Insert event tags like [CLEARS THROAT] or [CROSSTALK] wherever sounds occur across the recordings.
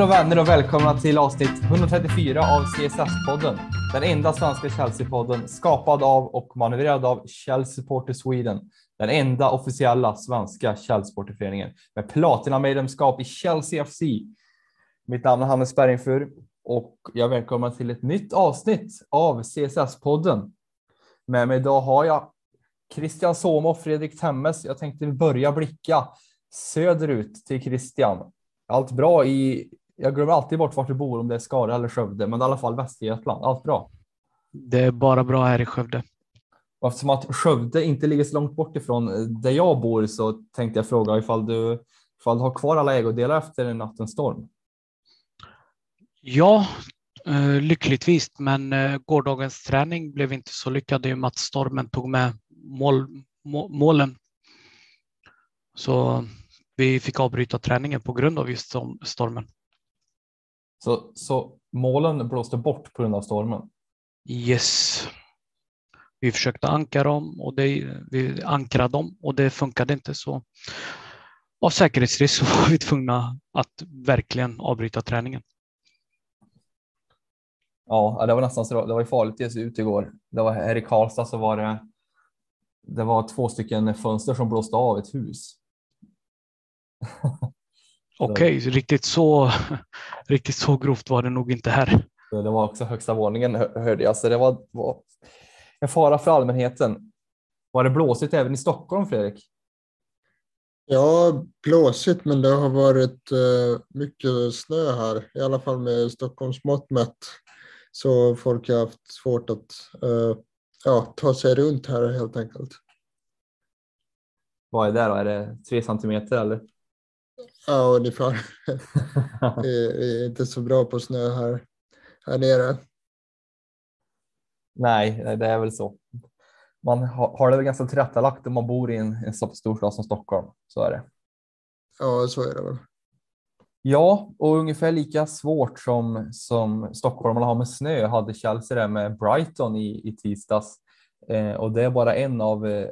Hej och vänner och välkomna till avsnitt 134 av CSS-podden. Den enda svenska Chelsea-podden skapad av och manövrerad av Chelsea Supporter Sweden. Den enda officiella svenska Chelsea-supporterföreningen med platinamedlemskap i Chelsea FC. Mitt namn är Hannes Bergingfur och jag välkomnar till ett nytt avsnitt av CSS-podden. Med mig idag har jag Christian Somo och Fredrik Temmes. Jag tänkte börja blicka söderut till Christian allt bra i, jag glömmer alltid bort vart du bor, om det är Skara eller Skövde, men i alla fall Västergötland. Allt bra? Det är bara bra här i Skövde. Och eftersom att Skövde inte ligger så långt bort ifrån där jag bor så tänkte jag fråga ifall du, ifall du har kvar alla ägodelar efter nattens storm? Ja, eh, lyckligtvis, men eh, gårdagens träning blev inte så lyckad i och med att stormen tog med mål, målen. Så vi fick avbryta träningen på grund av just stormen. Så, så målen blåste bort på grund av stormen? Yes. Vi försökte ankra dem och det, vi ankrade dem och det funkade inte så. Av säkerhetsrisk så var vi tvungna att verkligen avbryta träningen. Ja, det var nästan så. Det var farligt att ge sig ut igår. Det var här i Karlstad så var det. Det var två stycken fönster som blåste av ett hus [LAUGHS] Okej, okay, riktigt, så, [LAUGHS] riktigt så grovt var det nog inte här. Det var också högsta våningen hörde jag, så det var, var en fara för allmänheten. Var det blåsigt även i Stockholm, Fredrik? Ja, blåsigt, men det har varit uh, mycket snö här, i alla fall med Stockholms mått mätt. Så folk har haft svårt att uh, ja, ta sig runt här helt enkelt. Vad är det då? Är det tre centimeter eller? Ja, ungefär. [LAUGHS] vi är inte så bra på snö här, här nere. Nej, det är väl så. Man har det väl ganska tillrättalagt om man bor i en, en storstad som Stockholm. Så är det. Ja, så är det väl. Ja, och ungefär lika svårt som, som stockholmarna har med snö hade Chelsea det med Brighton i, i tisdags. Eh, och det är bara en av, eh,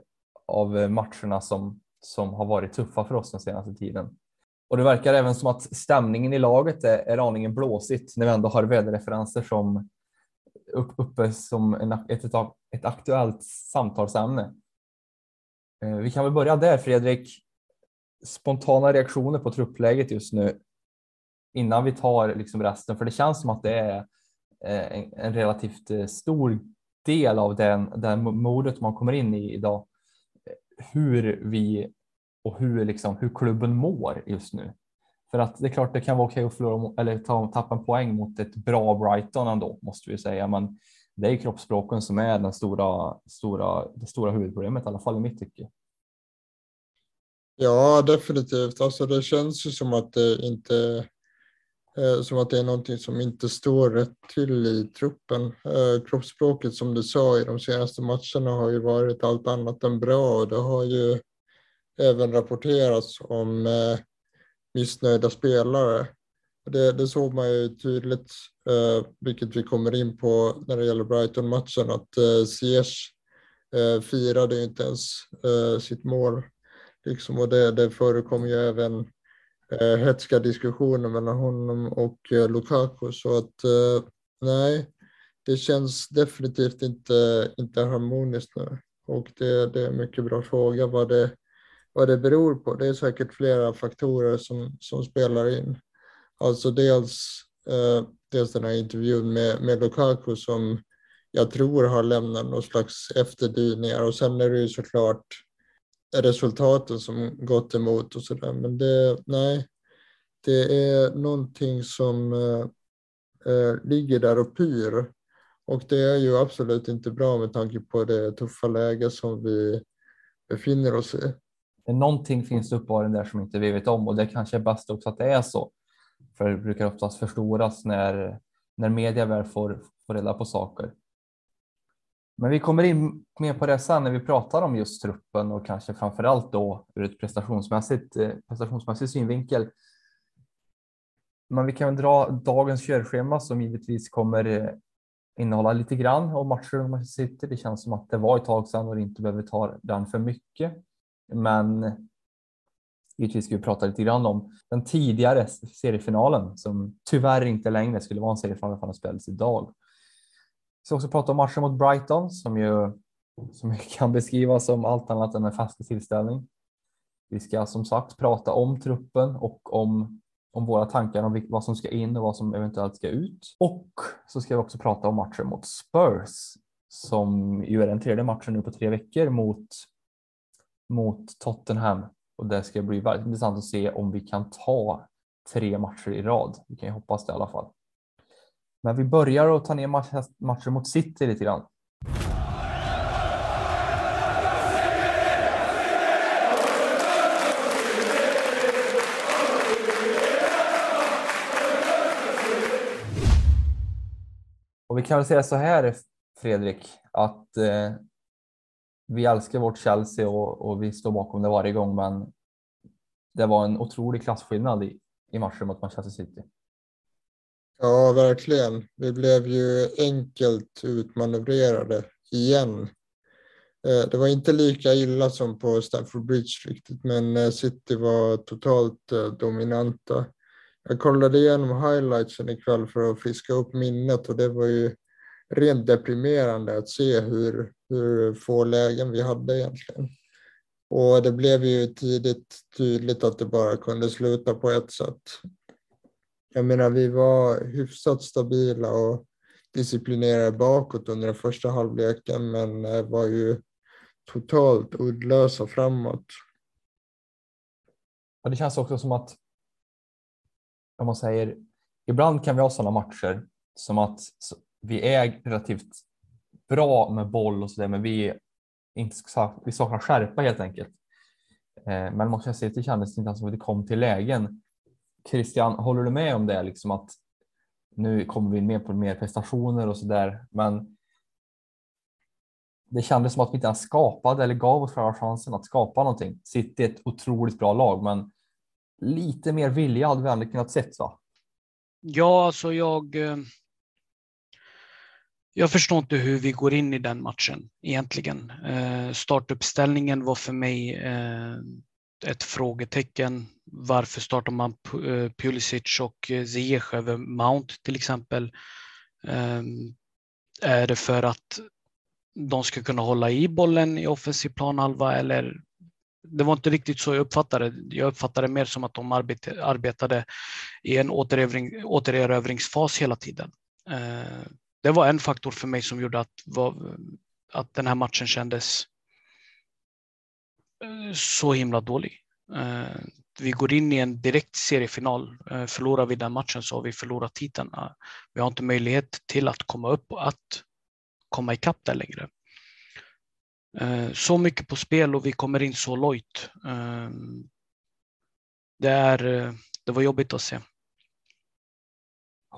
av matcherna som, som har varit tuffa för oss den senaste tiden. Och det verkar även som att stämningen i laget är, är aningen blåsigt när vi ändå har väderreferenser som upp, uppe som en, ett, ett, ett aktuellt samtalsämne. Eh, vi kan väl börja där Fredrik. Spontana reaktioner på truppläget just nu innan vi tar liksom resten, för det känns som att det är eh, en, en relativt eh, stor del av den, den modet man kommer in i idag. Hur vi och hur, liksom, hur klubben mår just nu. För att det är klart det kan vara okej att förlora eller ta, tappa en poäng mot ett bra Brighton ändå måste vi säga. Men det är kroppsspråken som är den stora, stora, det stora huvudproblemet i alla fall i mitt tycke. Ja, definitivt. Alltså det känns ju som att det inte eh, som att det är någonting som inte står rätt till i truppen. Eh, kroppsspråket som du sa i de senaste matcherna har ju varit allt annat än bra och det har ju även rapporterats om eh, missnöjda spelare. Det, det såg man ju tydligt, eh, vilket vi kommer in på när det gäller Brighton-matchen, att eh, Ziyech eh, firade inte ens eh, sitt mål. Liksom, och det, det förekom ju även eh, hetska diskussioner mellan honom och eh, Lukaku. Så att eh, nej, det känns definitivt inte, inte harmoniskt nu. Och det, det är en mycket bra fråga vad det vad det beror på. Det är säkert flera faktorer som, som spelar in. Alltså dels, eh, dels den här intervjun med, med Lukaku som jag tror har lämnat någon slags efterdyningar och sen är det ju såklart resultaten som gått emot och sådär. Men det, nej, det är någonting som eh, eh ligger där och pyr. Och det är ju absolut inte bra med tanke på det tuffa läge som vi befinner oss i någonting finns uppenbarligen där som inte vi vet om och det kanske är bäst också att det är så. För det brukar oftast förstoras när, när media väl får, får reda på saker. Men vi kommer in mer på det sen när vi pratar om just truppen och kanske framför allt då ur ett prestationsmässigt, eh, prestationsmässig prestationsmässigt synvinkel. Men vi kan dra dagens körschema som givetvis kommer eh, innehålla lite grann om matcher man sitter. Det känns som att det var ett tag sedan och inte behöver ta den för mycket. Men Givetvis ska vi prata lite grann om den tidigare seriefinalen som tyvärr inte längre skulle vara en seriefinal för den spelades idag. Vi ska också prata om matchen mot Brighton som ju som kan beskrivas som allt annat än en fast tillställning. Vi ska som sagt prata om truppen och om, om våra tankar om vad som ska in och vad som eventuellt ska ut. Och så ska vi också prata om matchen mot Spurs som ju är den tredje matchen nu på tre veckor mot, mot Tottenham. Och det ska bli väldigt intressant att se om vi kan ta tre matcher i rad. Vi kan ju hoppas det i alla fall. Men vi börjar att ta ner matchen mot City lite grann. Och vi kan väl säga så här Fredrik, att eh, vi älskar vårt Chelsea och, och, vi står bakom det varje gång, men det var en otrolig klassskillnad i, i matchen mot Manchester City. Ja, verkligen. Vi blev ju enkelt utmanövrerade igen. Eh, det var inte lika illa som på Stamford Bridge riktigt, men eh, City var totalt eh, dominanta. Jag kollade igenom highlightsen ikväll för att friska upp minnet och det var ju rent deprimerande att se hur, hur få lägen vi hade egentligen. Och det blev ju tidigt tydligt att det bara kunde sluta på ett sätt. Jag menar, vi var hyfsat stabila och disciplinerade bakåt under den första halvleken, men var ju totalt uddlösa framåt. Och det känns också som att om man säger, ibland kan vi ha sådana matcher som att vi är relativt bra med boll och så där, men vi, inte, vi saknar skärpa helt enkelt. Eh, men måste jag säga, det kändes inte som att det kom till lägen. Christian, håller du med om det? Liksom att nu kommer vi med på mer prestationer och så där, men det kändes som att vi inte ens skapade eller gav oss själva chansen att skapa någonting. City är ett otroligt bra lag, men lite mer vilja hade vi ändå kunnat sett va? Ja, alltså jag. Eh, jag förstår inte hur vi går in i den matchen egentligen. Eh, startuppställningen var för mig eh, ett frågetecken. Varför startar man eh, Pulisic och eh, Ziyech över Mount till exempel? Eh, är det för att de ska kunna hålla i bollen i offensiv planhalva eller det var inte riktigt så jag uppfattade det. Jag uppfattade det mer som att de arbetade i en återerövringsfas hela tiden. Det var en faktor för mig som gjorde att, att den här matchen kändes eh, så himla dålig. Eh, vi går in i en direkt seriefinal. Eh, förlorar vi den matchen så har vi förlorat titeln. Vi har inte möjlighet till att komma upp och att komma ikapp där längre. Så mycket på spel och vi kommer in så lojt. Det, är, det var jobbigt att se.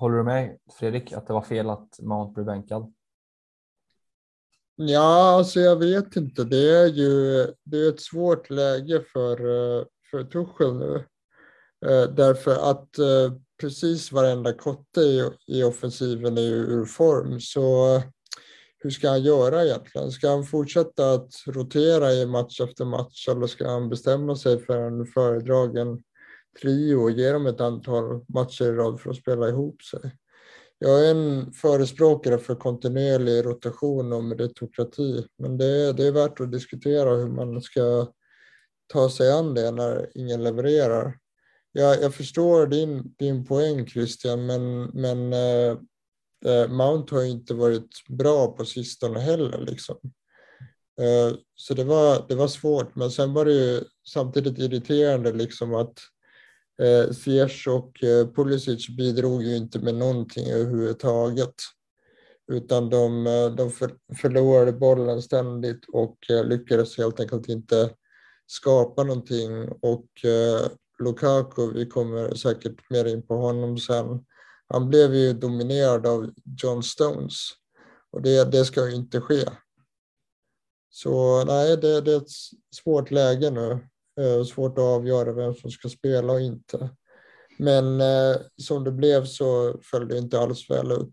Håller du med Fredrik att det var fel att Mount blev bänkad? Ja, alltså jag vet inte. Det är ju det är ett svårt läge för, eh, för Tuchel nu. Eh, därför att eh, precis varenda kotte i, i offensiven är ju ur form. Så hur ska han göra egentligen? Ska han fortsätta att rotera i match efter match eller ska han bestämma sig för en föredragen trio och ge dem ett antal matcher i rad för att spela ihop sig? Jag är en förespråkare för kontinuerlig rotation och meritokrati, men det, det är värt att diskutera hur man ska ta sig an det när ingen levererar. Jag, jag förstår din, din poäng Christian, men, men Eh, eh Mount har inte varit bra på sistone heller. Liksom. Eh, så det var, det var svårt, men sen var det ju samtidigt irriterande liksom att eh, Ziyech och eh, Pulisic bidrog ju inte med någonting överhuvudtaget. Utan de, eh, de för, förlorade bollen ständigt och eh, lyckades helt enkelt inte skapa någonting. Och eh, Lukaku, vi kommer säkert mer in på honom sen, han blev ju dominerad av John Stones och det, det ska ju inte ske. Så nej, det, det är ett svårt läge nu. Eh, svårt att avgöra vem som ska spela och inte. Men eh, som det blev så föll det inte alls väl ut.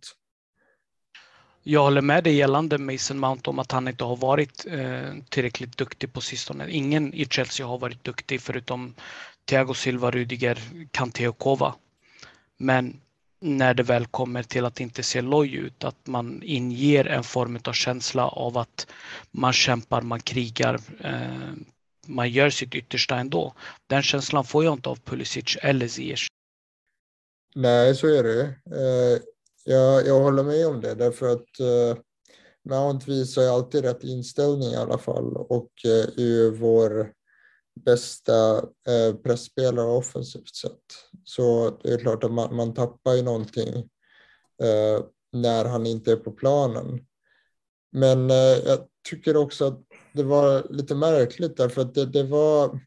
Jag håller med dig gällande Mason Mount om att han inte har varit eh, tillräckligt duktig på sistone. Ingen i Chelsea har varit duktig förutom Thiago Silva, Rudiger, Kanté och Kova. Men när det väl kommer till att inte se loj ut, att man inger en form av känsla av att man kämpar, man krigar, eh, man gör sitt yttersta ändå. Den känslan får jag inte av Pulisic eller Ziyech. Nej, så är det. Eh, jag, jag håller med om det därför att eh, Mount visar ju alltid rätt inställning i alla fall och eh, är ju vår bästa eh, pressspelare offensivt sett. Så det är klart att man, man tappar ju någonting eh, när han inte är på planen. Men eh, jag tycker också att det var lite märkligt därför att det, det, var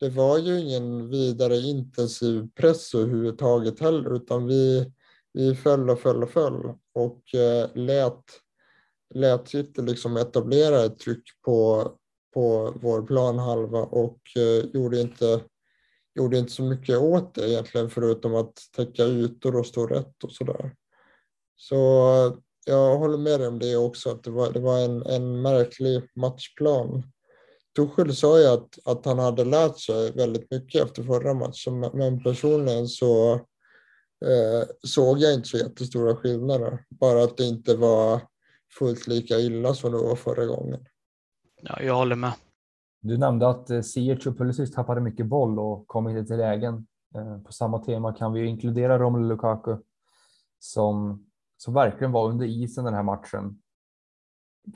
det var ju ingen vidare intensiv press överhuvudtaget heller utan vi, vi föll och föll och föll och eh, lät, lät City liksom etablera ett tryck på, på vår planhalva och eh, gjorde, inte, gjorde inte så mycket åt det egentligen förutom att täcka ytor och stå rätt och sådär. Så jag håller med dig om det också, att det var, det var en, en märklig matchplan. Tuchel sa ju att, att han hade lärt sig väldigt mycket efter förra matchen, men personligen så eh, såg jag inte så jättestora skillnader. Bara att det inte var fullt lika illa som det var förra gången. Ja, jag håller med. Du nämnde att eh, Ziyech och Pulisic tappade mycket boll och kom inte till lägen. Eh, på samma tema kan vi inkludera Romelu Lukaku som, som verkligen var under isen den här matchen.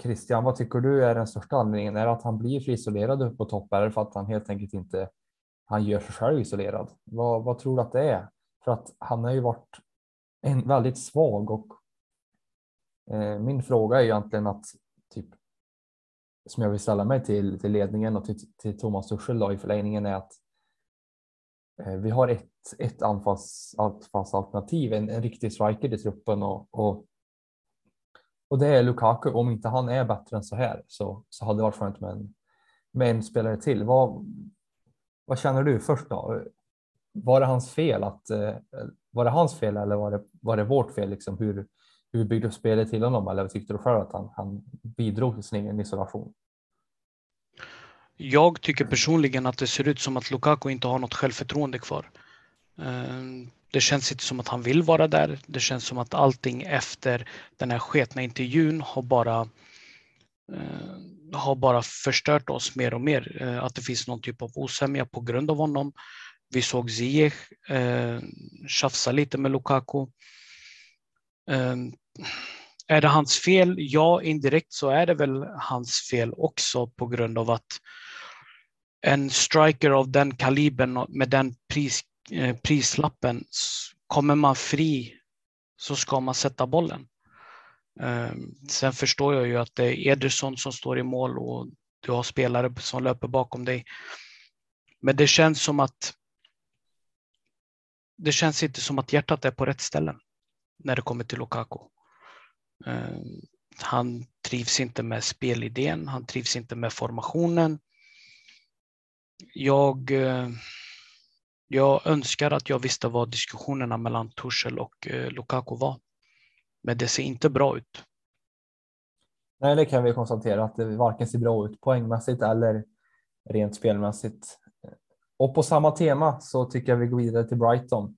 Christian, vad tycker du är den största anledningen? Är det att han blir för isolerad uppe på topp eller för att han helt enkelt inte han gör sig själv isolerad? Vad, vad tror du att det är? För att han har ju varit en väldigt svag och eh, min fråga är egentligen att typ som jag vill ställa mig till, till ledningen och till, till Thomas Tuchel då, i förlängningen är att Eh, vi har ett, ett anfalls, anfallsalternativ, en, en riktig striker i truppen och, och, och det är Lukaku. Om inte han är bättre än så här så, så hade det varit skönt med en, med en spelare till. Vad, vad känner du först då? Var det hans fel att eh, var det hans fel eller var det, var det vårt fel? Liksom hur, hur byggde du spelet till honom eller tyckte du själv att han, han bidrog till sin egen isolation? Jag tycker personligen att det ser ut som att Lukaku inte har något självförtroende kvar. Ehm, det känns inte som att han vill vara där. Det känns som att allting efter den här sketna intervjun har bara eh, har bara förstört oss mer och mer. Eh, att det finns någon typ av osämja på grund av honom. Vi såg Ziyech eh, tjafsa lite med Lukaku. Ehm, är det hans fel? Ja, indirekt så är det väl hans fel också på grund av att en striker av den kalibern med den pris, eh, prislappen, kommer man fri så ska man sätta bollen. Eh, sen förstår jag ju att det är Ederson som står i mål och du har spelare som löper bakom dig. Men det känns som att det känns inte som att hjärtat är på rätt ställen när det kommer till Lukaku. Eh, han trivs inte med spelidén, han trivs inte med formationen. Jag, eh, jag önskar att jag visste vad diskussionerna mellan Tuchel och eh, Lukaku var. Men det ser inte bra ut. Nej, det kan vi konstatera att det varken ser bra ut poängmässigt eller rent spelmässigt. Och på samma tema så tycker jag vi går vidare till Brighton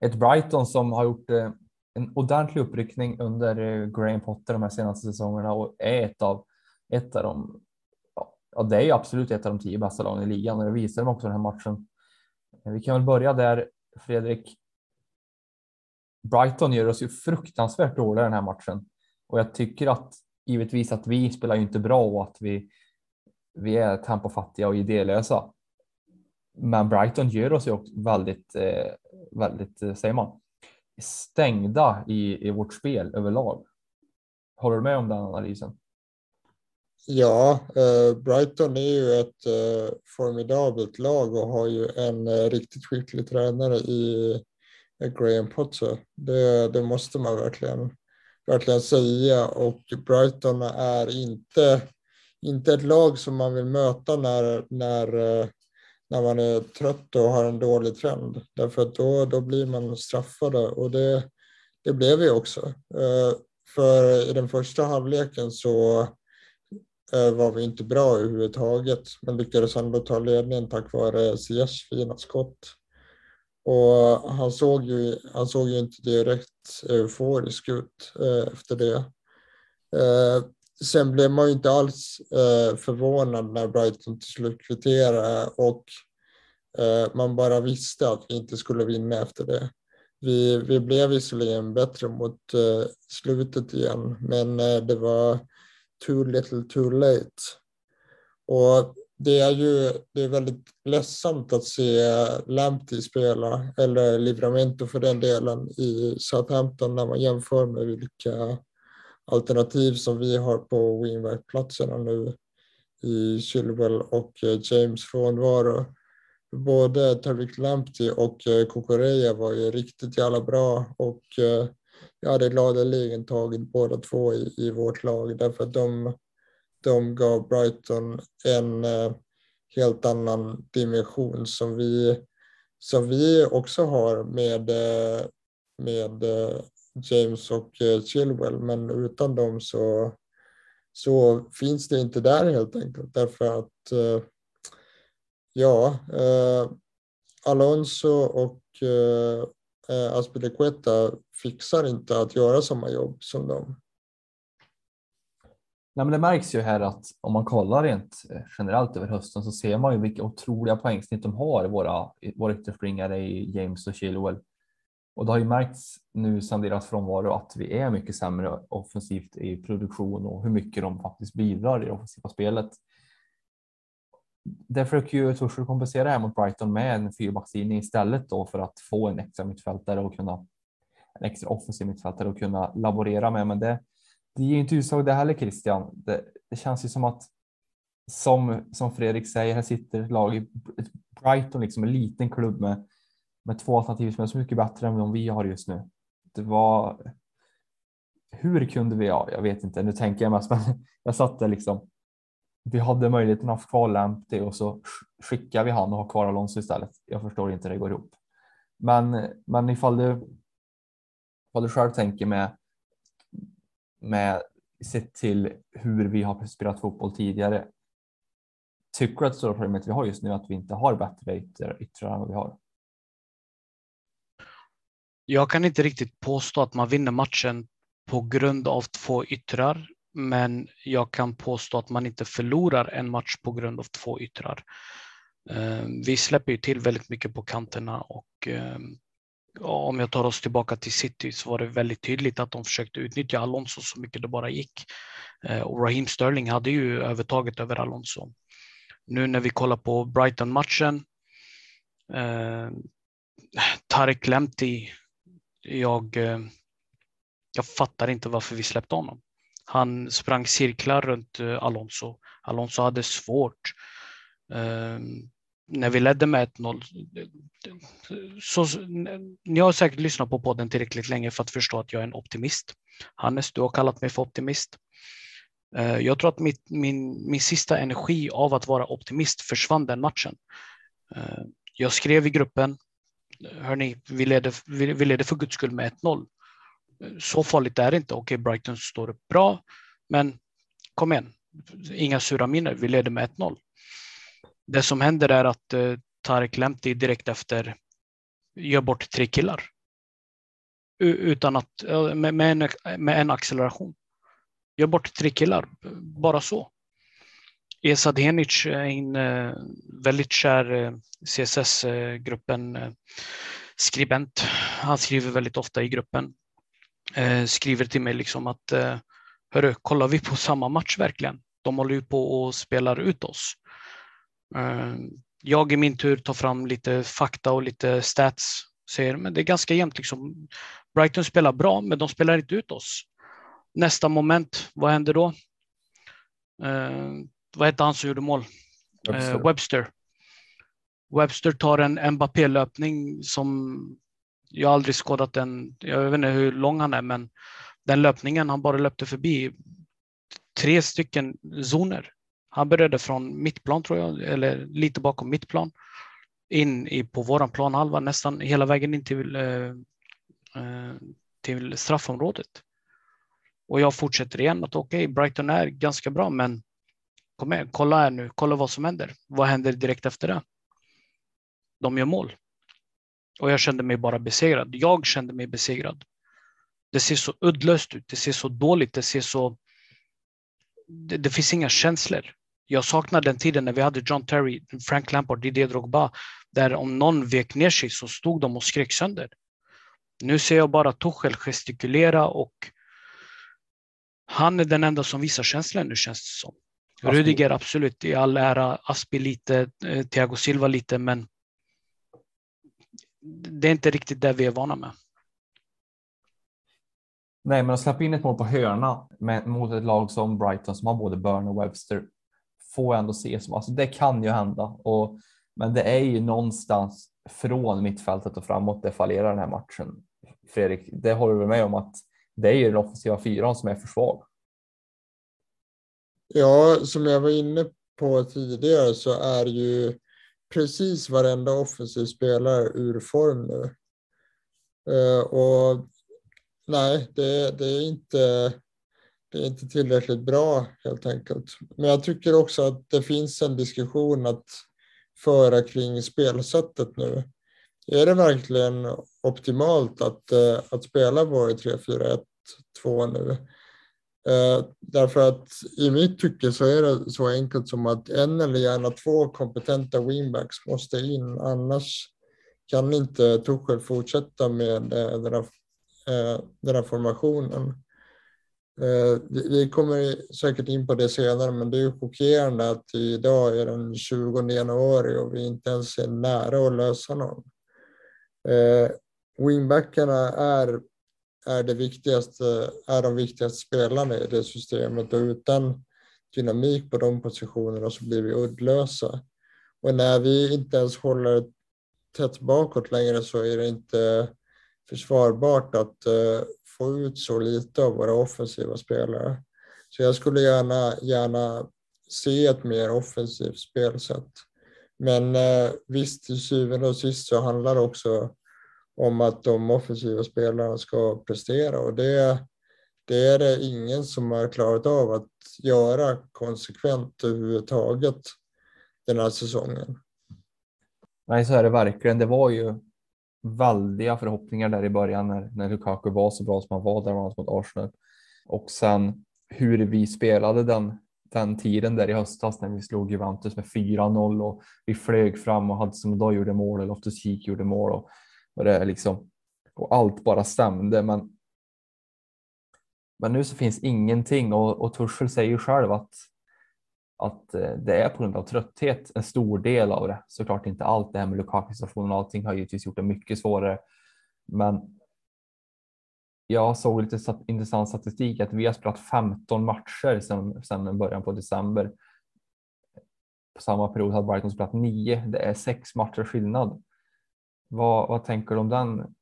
ett Brighton som har gjort eh, en ordentlig uppryckning under eh, Graham Potter de här senaste säsongerna och är ett av, ett av de, ja det är ju absolut ett av de tio bästa lagen i ligan och det visar de också den här matchen. Eh, vi kan väl börja där Fredrik. Brighton gör oss ju fruktansvärt dåliga den här matchen och jag tycker att givetvis att vi spelar ju inte bra och att vi, vi är tempofattiga och idélösa. Men Brighton gör oss ju också väldigt, eh, väldigt, eh, säger man, stängda i, i vårt spel överlag. Håller du med om den analysen? Ja, eh, Brighton är ju ett eh, formidabelt lag och har ju en eh, riktigt skicklig tränare i eh, Graham Potter. Det, det måste man verkligen verkligen säga och Brighton är inte, inte ett lag som man vill möta när, när, när man är trött och har en dålig trend. Därför att då, då blir man straffade och det, det blev vi också. Eh, för i den första halvleken så eh, var vi inte bra överhuvudtaget, men lyckades ändå ta ledningen tack vare Ziyechs fina skott. Och han såg ju, han såg ju inte direkt euforisk ut eh, efter det. Sen blev man ju inte alls eh, förvånad när Brighton till slut kvitterade och eh, man bara visste att vi inte skulle vinna efter det. Vi, vi blev visserligen bättre mot eh, slutet igen, men eh, det var too little too late. Och det är ju det är väldigt ledsamt att se Lamptey spela, eller Livramento för den delen, i Southampton när man jämför med vilka alternativ som vi har på wingback-platserna nu i Chilwell och eh, James frånvaro. Både Tariq Lamptey och eh, Kokoreya var ju riktigt jävla bra och eh, jag hade gladeligen tagit båda två i, i vårt lag därför att de, de gav Brighton en helt annan dimension som vi, som vi också har med, med James och eh, Chilwell men utan dem så, så finns det inte där helt enkelt därför att eh, ja, eh, Alonso och eh, eh Aspilicueta fixar inte att göra samma jobb som dem. Nej, men det märks ju här att om man kollar rent generellt över hösten så ser man ju vilka otroliga poängsnitt de har, våra, våra ytterspringare i James och Chilwell. Och det har ju märkts nu sedan deras frånvaro att vi är mycket sämre offensivt i produktion och hur mycket de faktiskt bidrar i det offensiva spelet Därför försöker ju Tuchel kompensera här mot Brighton med en fyrbackslinje istället då för att få en extra mittfältare och kunna en extra offensiv mittfältare och kunna laborera med. Men det, det ger inte utslag det heller Christian. Det, det känns ju som att som, som Fredrik säger, här sitter lag i Brighton, liksom en liten klubb med, med två alternativ som är så mycket bättre än de vi har just nu. Det var. Hur kunde vi? Ja, jag vet inte. Nu tänker jag mest, men [LAUGHS] jag satte liksom vi hade möjligheten att ha kvar Lamptey och så skickar vi han och har kvar Alonso istället. Jag förstår inte hur det går ihop. Men, men ifall du, ifall du själv tänker med, med sett till hur vi har spelat fotboll tidigare. Tycker du att det stora problemet vi har just nu är att vi inte har bättre yttrar än vad vi har? Jag kan inte riktigt påstå att man vinner matchen på grund av två yttrar men jag kan påstå att man inte förlorar en match på grund av två yttrar. Eh, vi släpper ju till väldigt mycket på kanterna och ehm, om jag tar oss tillbaka till City så var det väldigt tydligt att de försökte utnyttja Alonso så mycket det bara gick. Eh, och Raheem Sterling hade ju övertaget över Alonso. Nu när vi kollar på Brighton-matchen. Eh, Tarek Lemti, jag, eh, jag fattar inte varför vi släppte honom. Han sprang cirklar runt eh, Alonso. Alonso hade svårt. Um, när vi ledde med 1-0. Så, ni har säkert lyssnat på podden tillräckligt länge för att förstå att jag är en optimist. Hannes, du har kallat mig för optimist. Uh, jag tror att mitt, min, min sista energi av att vara optimist försvann den matchen. Uh, jag skrev i gruppen, hörni, vi leder, vi, vi leder för guds skull med 1-0 så farligt är det inte. Okej, okay, Brighton står upp bra, men kom igen, inga sura miner. Vi leder med 1-0. Det som händer är att eh, Tarek Lemti direkt efter gör bort tre killar. Utan att, med, med, en, med en acceleration. Gör bort tre killar, bara så. Esad Henic är en eh, eh, väldigt kär eh, CSS-gruppen-skribent, Han skriver väldigt ofta i gruppen skriver till mig liksom att hörru, kollar vi på samma match verkligen? De håller ju på och spelar ut oss. Jag i min tur tar fram lite fakta och lite stats. Säger men det är ganska jämnt. Liksom. Brighton spelar bra, men de spelar inte ut oss. Nästa moment, vad händer då? Vad hette han som gjorde mål? Webster. Eh, Webster. Webster tar en Mbappé-löpning som jag aldrig skådat den. Jag vet inte hur lång han är, men den löpningen han bara löpte förbi tre stycken zoner. Han började från mittplan tror jag, eller lite bakom mittplan in i, på våran planhalva, nästan hela vägen in till, eh, eh, till straffområdet. Och jag fortsätter igen att okej, okay, Brighton är ganska bra, men kom igen, kolla här nu, kolla vad som händer. Vad händer direkt efter det? De gör mål. Och jag kände mig bara besegrad. Jag kände mig besegrad. Det ser så uddlöst ut, det ser så dåligt, det ser så... Det, det finns inga känslor. Jag saknar den tiden när vi hade John Terry, Frank Lampard, Didier Drogba, där om någon vek ner sig så stod de och skrek sönder. Nu ser jag bara Tuchel gestikulera och han är den enda som visar känslor nu känns det som. Rudiger absolut i all ära, Aspi lite, eh, Thiago Silva lite, men det är inte riktigt det vi är vana med. Nej, men att släppa in ett mål på hörna med, mot ett lag som Brighton som har både Burn och Webster får ändå se som, alltså det kan ju hända. Och, men det är ju någonstans från mittfältet och framåt det fallerar den här matchen. Fredrik, det håller du med om att det är ju den offensiva fyran som är för svag. Ja, som jag var inne på tidigare så är ju precis varenda offensiv spelare ur form nu. Eh, och nej, det, det, är inte, det är inte tillräckligt bra helt enkelt. Men jag tycker också att det finns en diskussion att föra kring spelsättet nu. Är det verkligen optimalt att, eh, att spela vår 3-4-1-2 nu? Eh, därför att i mitt tycke så är det så enkelt som att en eller gärna två kompetenta wingbacks måste in. Annars kan inte Tuchel fortsätta med eh, den, här, eh, den här formationen. Vi kommer säkert in på det senare, men det är chockerande att idag är den 20 januari och vi inte ens är nära att lösa någon. Wingbackarna är är, det viktigaste, är de viktigaste spelarna i det systemet och utan dynamik på de positionerna så blir vi uddlösa. Och när vi inte ens håller tätt bakåt längre så är det inte försvarbart att uh, få ut så lite av våra offensiva spelare. Så jag skulle gärna, gärna se ett mer offensivt spelsätt. Men uh, visst, till syvende och sist så handlar det också om att de offensiva spelarna ska prestera och det, det är det ingen som har klarat av att göra konsekvent överhuvudtaget den här säsongen. Nej, så är det verkligen. Det var ju väldiga förhoppningar där i början när, när Lukaku var så bra som han var där mot Arsenal. Och sen hur vi spelade den, den tiden där i höstas när vi slog Juventus med 4-0 och vi flög fram och hade som då gjorde mål och Loftus Cheek gjorde mål och och det är liksom och allt bara stämde. Men. Men nu så finns ingenting och, och Tuchel säger ju själv att att eh, det är på grund av trötthet en stor del av det. Såklart inte allt det här med Lukaku situationen och allting har givetvis gjort det mycket svårare. Men jag såg lite intressant statistik att vi har spelat 15 matcher sedan, sedan början på december. På samma period hade Brighton spelat 9. Det är sex matcher skillnad. Vad, vad tänker du om den,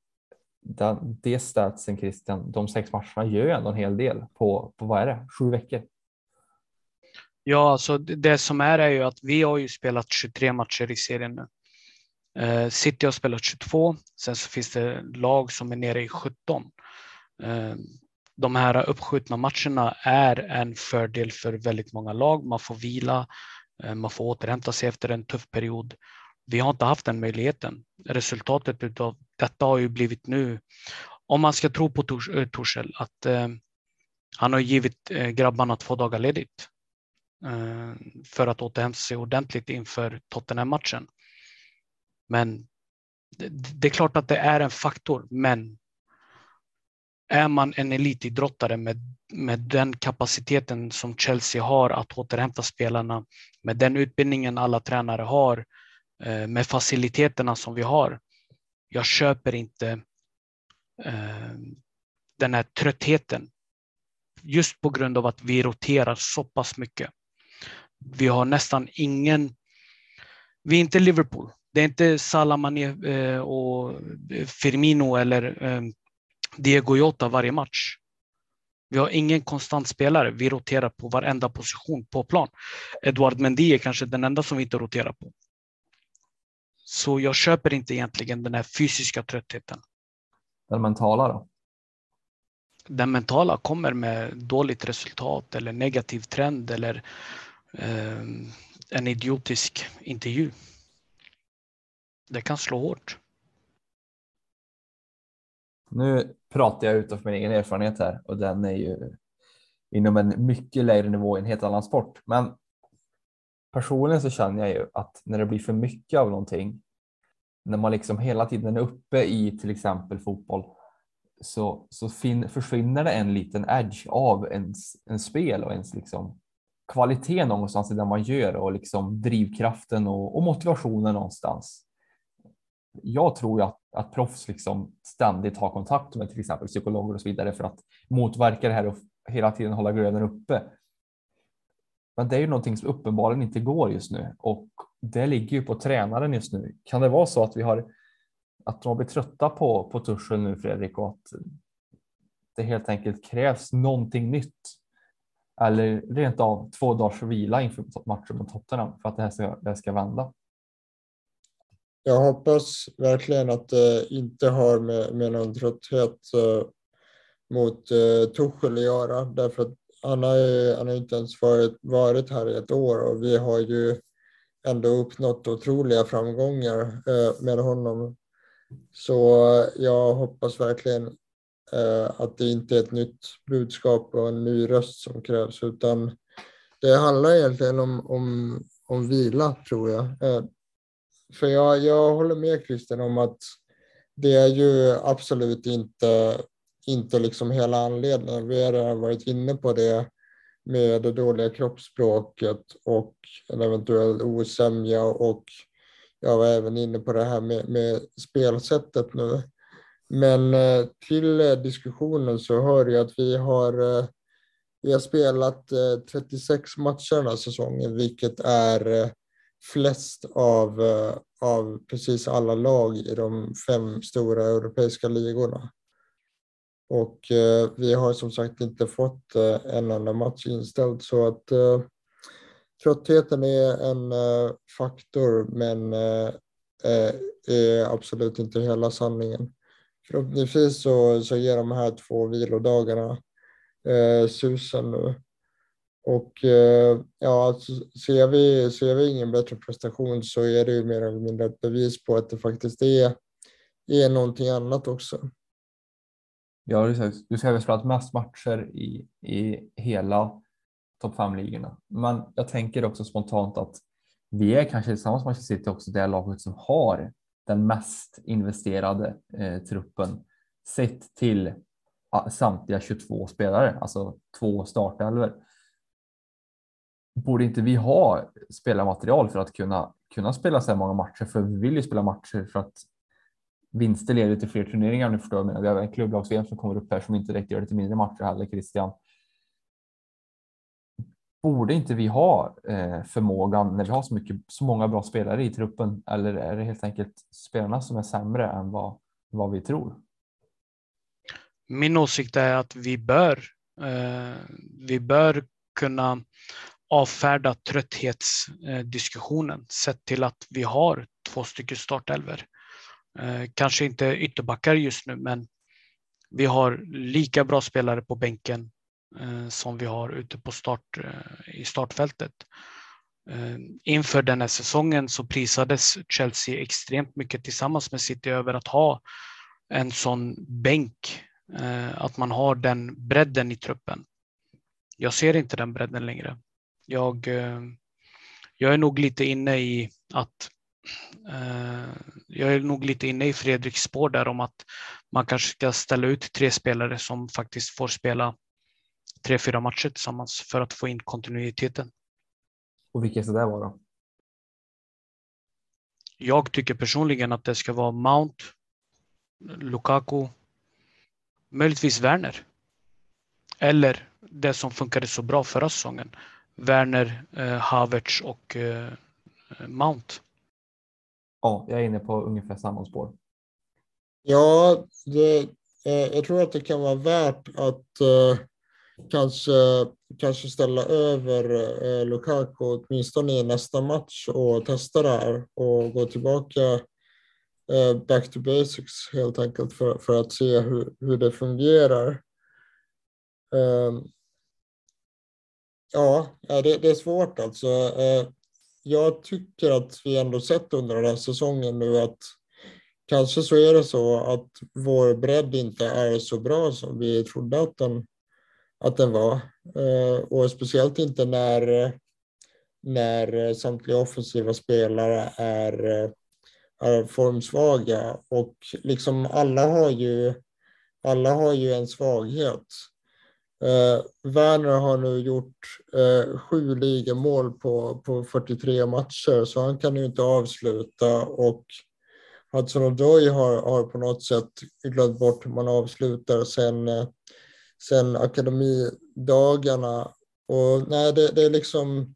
den, det statsen Christian? De sex matcherna gör ju ändå en hel del på, på vad är det, sju veckor? Ja, alltså det som är är ju att vi har ju spelat 23 matcher i serien nu. Eh, City har spelat 22, sen så finns det lag som är nere i 17. Eh, de här uppskjutna matcherna är en fördel för väldigt många lag. Man får vila, eh, man får återhämta sig efter en tuff period vi har inte haft den möjligheten. Resultatet av detta har ju blivit nu, om man ska tro på eh, Torshäll, att eh, han har givit eh, grabbarna två dagar ledigt eh, för att återhämta sig ordentligt inför Tottenham-matchen. Men det, det, är klart att det är en faktor, men är man en elitidrottare med, med den kapaciteten som Chelsea har att återhämta spelarna, med den utbildningen alla tränare har, Eh, Eh, med faciliteterna som vi har. Jag köper inte eh, den här tröttheten just på grund av att vi roterar så pass mycket. Vi har nästan ingen. Vi är inte Liverpool. Det är inte Salah Mané eh, och Firmino eller eh, Diego Jota varje match. Vi har ingen konstant spelare. Vi roterar på varenda position på plan. Edouard Mendy är kanske den enda som vi inte roterar på. Så jag köper inte egentligen den här fysiska tröttheten. Den mentala då? Den mentala kommer med dåligt resultat eller negativ trend eller eh, en idiotisk intervju. Det kan slå hårt. Nu pratar jag utifrån min egen erfarenhet här och den är ju inom en mycket lägre nivå i en helt annan sport. Men personligen så känner jag ju att när det blir för mycket av någonting, när man liksom hela tiden är uppe i till exempel fotboll, så, så fin, försvinner det en liten edge av ens, en spel och ens liksom kvalitet någonstans i det man gör och liksom drivkraften och, och motivationen någonstans. Jag tror ju att, att proffs liksom ständigt har kontakt med till exempel psykologer och så vidare för att motverka det här och hela tiden hålla glöden uppe. Men det är ju någonting som uppenbarligen inte går just nu och det ligger ju på tränaren just nu. Kan det vara så att vi har att de har blivit trötta på, på tuschen nu Fredrik och att det helt enkelt krävs någonting nytt eller rent av två dagars vila inför matchen mot Tottenham för att det här ska, det här ska vända. Jag hoppas verkligen att det inte har med, med någon trötthet uh, mot uh, Tuchel att göra därför att han har, han har inte ens varit, varit här i ett år och vi har ju ändå uppnått otroliga framgångar eh, med honom. Så jag hoppas verkligen eh, att det inte är ett nytt budskap och en ny röst som krävs utan det handlar egentligen om, om, om vila tror jag. Eh, för jag, jag håller med Christian om att det är ju absolut inte, inte liksom hela anledningen. Vi har redan varit inne på det med det dåliga kroppsspråket och en eventuell osämja och jag var även inne på det här med, med spelsättet nu. Men eh, till eh, diskussionen så hör jag att vi har, eh, vi har spelat 36 matcher den här säsongen, vilket är flest av, av precis alla lag i de fem stora europeiska ligorna. Och eh, vi har som sagt inte fått eh, en enda match inställd så att eh, tröttheten är en eh, faktor men eh, eh, är absolut inte hela sanningen. Förhoppningsvis så, så ger de här två vilodagarna eh, susen nu. Och eh, ja, alltså, ser, vi, ser vi ingen bättre prestation så är det ju mer eller mindre ett bevis på att det faktiskt är, är någonting annat också. Jag har sagt, du ska ha spelat mest matcher i, i hela topp fem-ligorna. Men jag tänker också spontant att vi är kanske tillsammans med Manchester City också det laget som har den mest investerade eh, truppen sett till ah, samtliga 22 spelare, alltså två startelvor borde inte vi ha spelarmaterial för att kunna, kunna spela så här många matcher? För vi vill ju spela matcher för att vinster leder till fler turneringar. Nu förstår jag, vi har en klubblags-VM som kommer upp här som inte direkt gör det till mindre matcher heller, Christian. Borde inte vi ha eh, förmågan när vi har så mycket, så många bra spelare i truppen? Eller är det helt enkelt spelarna som är sämre än vad, vad vi tror? Min åsikt är att vi bör, eh, vi bör kunna avfärda trötthetsdiskussionen eh, sett till att vi har två stycken startelver. Eh, kanske inte ytterbackar just nu, men vi har lika bra spelare på bänken eh, som vi har ute på start, eh, i startfältet. Eh, inför den här säsongen så prisades Chelsea extremt mycket tillsammans med City över att ha en sån bänk, eh, att man har den bredden i truppen. Jag ser inte den bredden längre. Jag, eh, jag är nog lite inne i att jag är nog lite inne i Fredriks spår där om att man kanske ska ställa ut tre spelare som faktiskt får spela tre, fyra matcher tillsammans för att få in kontinuiteten. Och vilka ska det vara? Jag tycker personligen att det ska vara Mount, Lukaku, möjligtvis Werner. Eller det som funkade så bra förra säsongen, Werner, eh, Havertz och eh, Mount. Ja, jag är inne på ungefär samma spår. Ja, det, eh, jag tror att det kan vara värt att, eh, kanske, kanske ställa över eh, Lukaku åtminstone i nästa match och testa det här och gå tillbaka eh, back to basics helt enkelt för, för att se hur, hur det fungerar. Ehm, eh, ja, det, det är svårt alltså. Eh, jag tycker att vi ändå sett under den här säsongen nu att kanske så är det så att vår bredd inte är så bra som vi trodde att den, att den var. Eh, och speciellt inte när, när samtliga offensiva spelare är, är formsvaga och liksom alla har ju, alla har ju en svaghet. Eh, Werner har nu gjort eh, sju ligamål på, på 43 matcher så han kan ju inte avsluta och Hudson Odoi har, har på något sätt glömt bort hur man avslutar sen, eh, sen akademidagarna. Och nej, det, det är liksom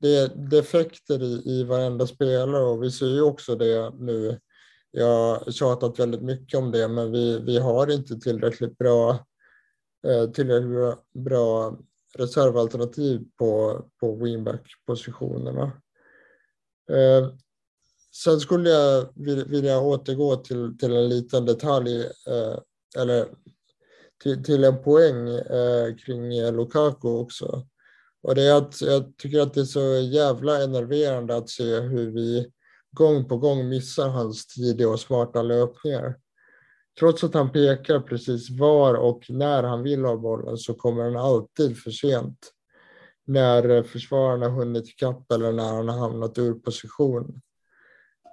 det är defekter i, i varenda spelare och vi ser ju också det nu. Jag har tjatat väldigt mycket om det, men vi, vi har inte tillräckligt bra Eh, tillräckligt bra reservalternativ på, på wingback-positionerna. Eh, sen skulle jag vilja återgå till, till en liten detalj, eh, eller till, till en poäng eh, kring eh, Lukaku också. Och det är att jag tycker att det är så jävla enerverande att se hur vi gång på gång missar hans tidiga och smarta löpningar. Trots att han pekar precis var och när han vill ha bollen så kommer han alltid för sent. När eh, försvararna hunnit ikapp eller när han har hamnat ur position.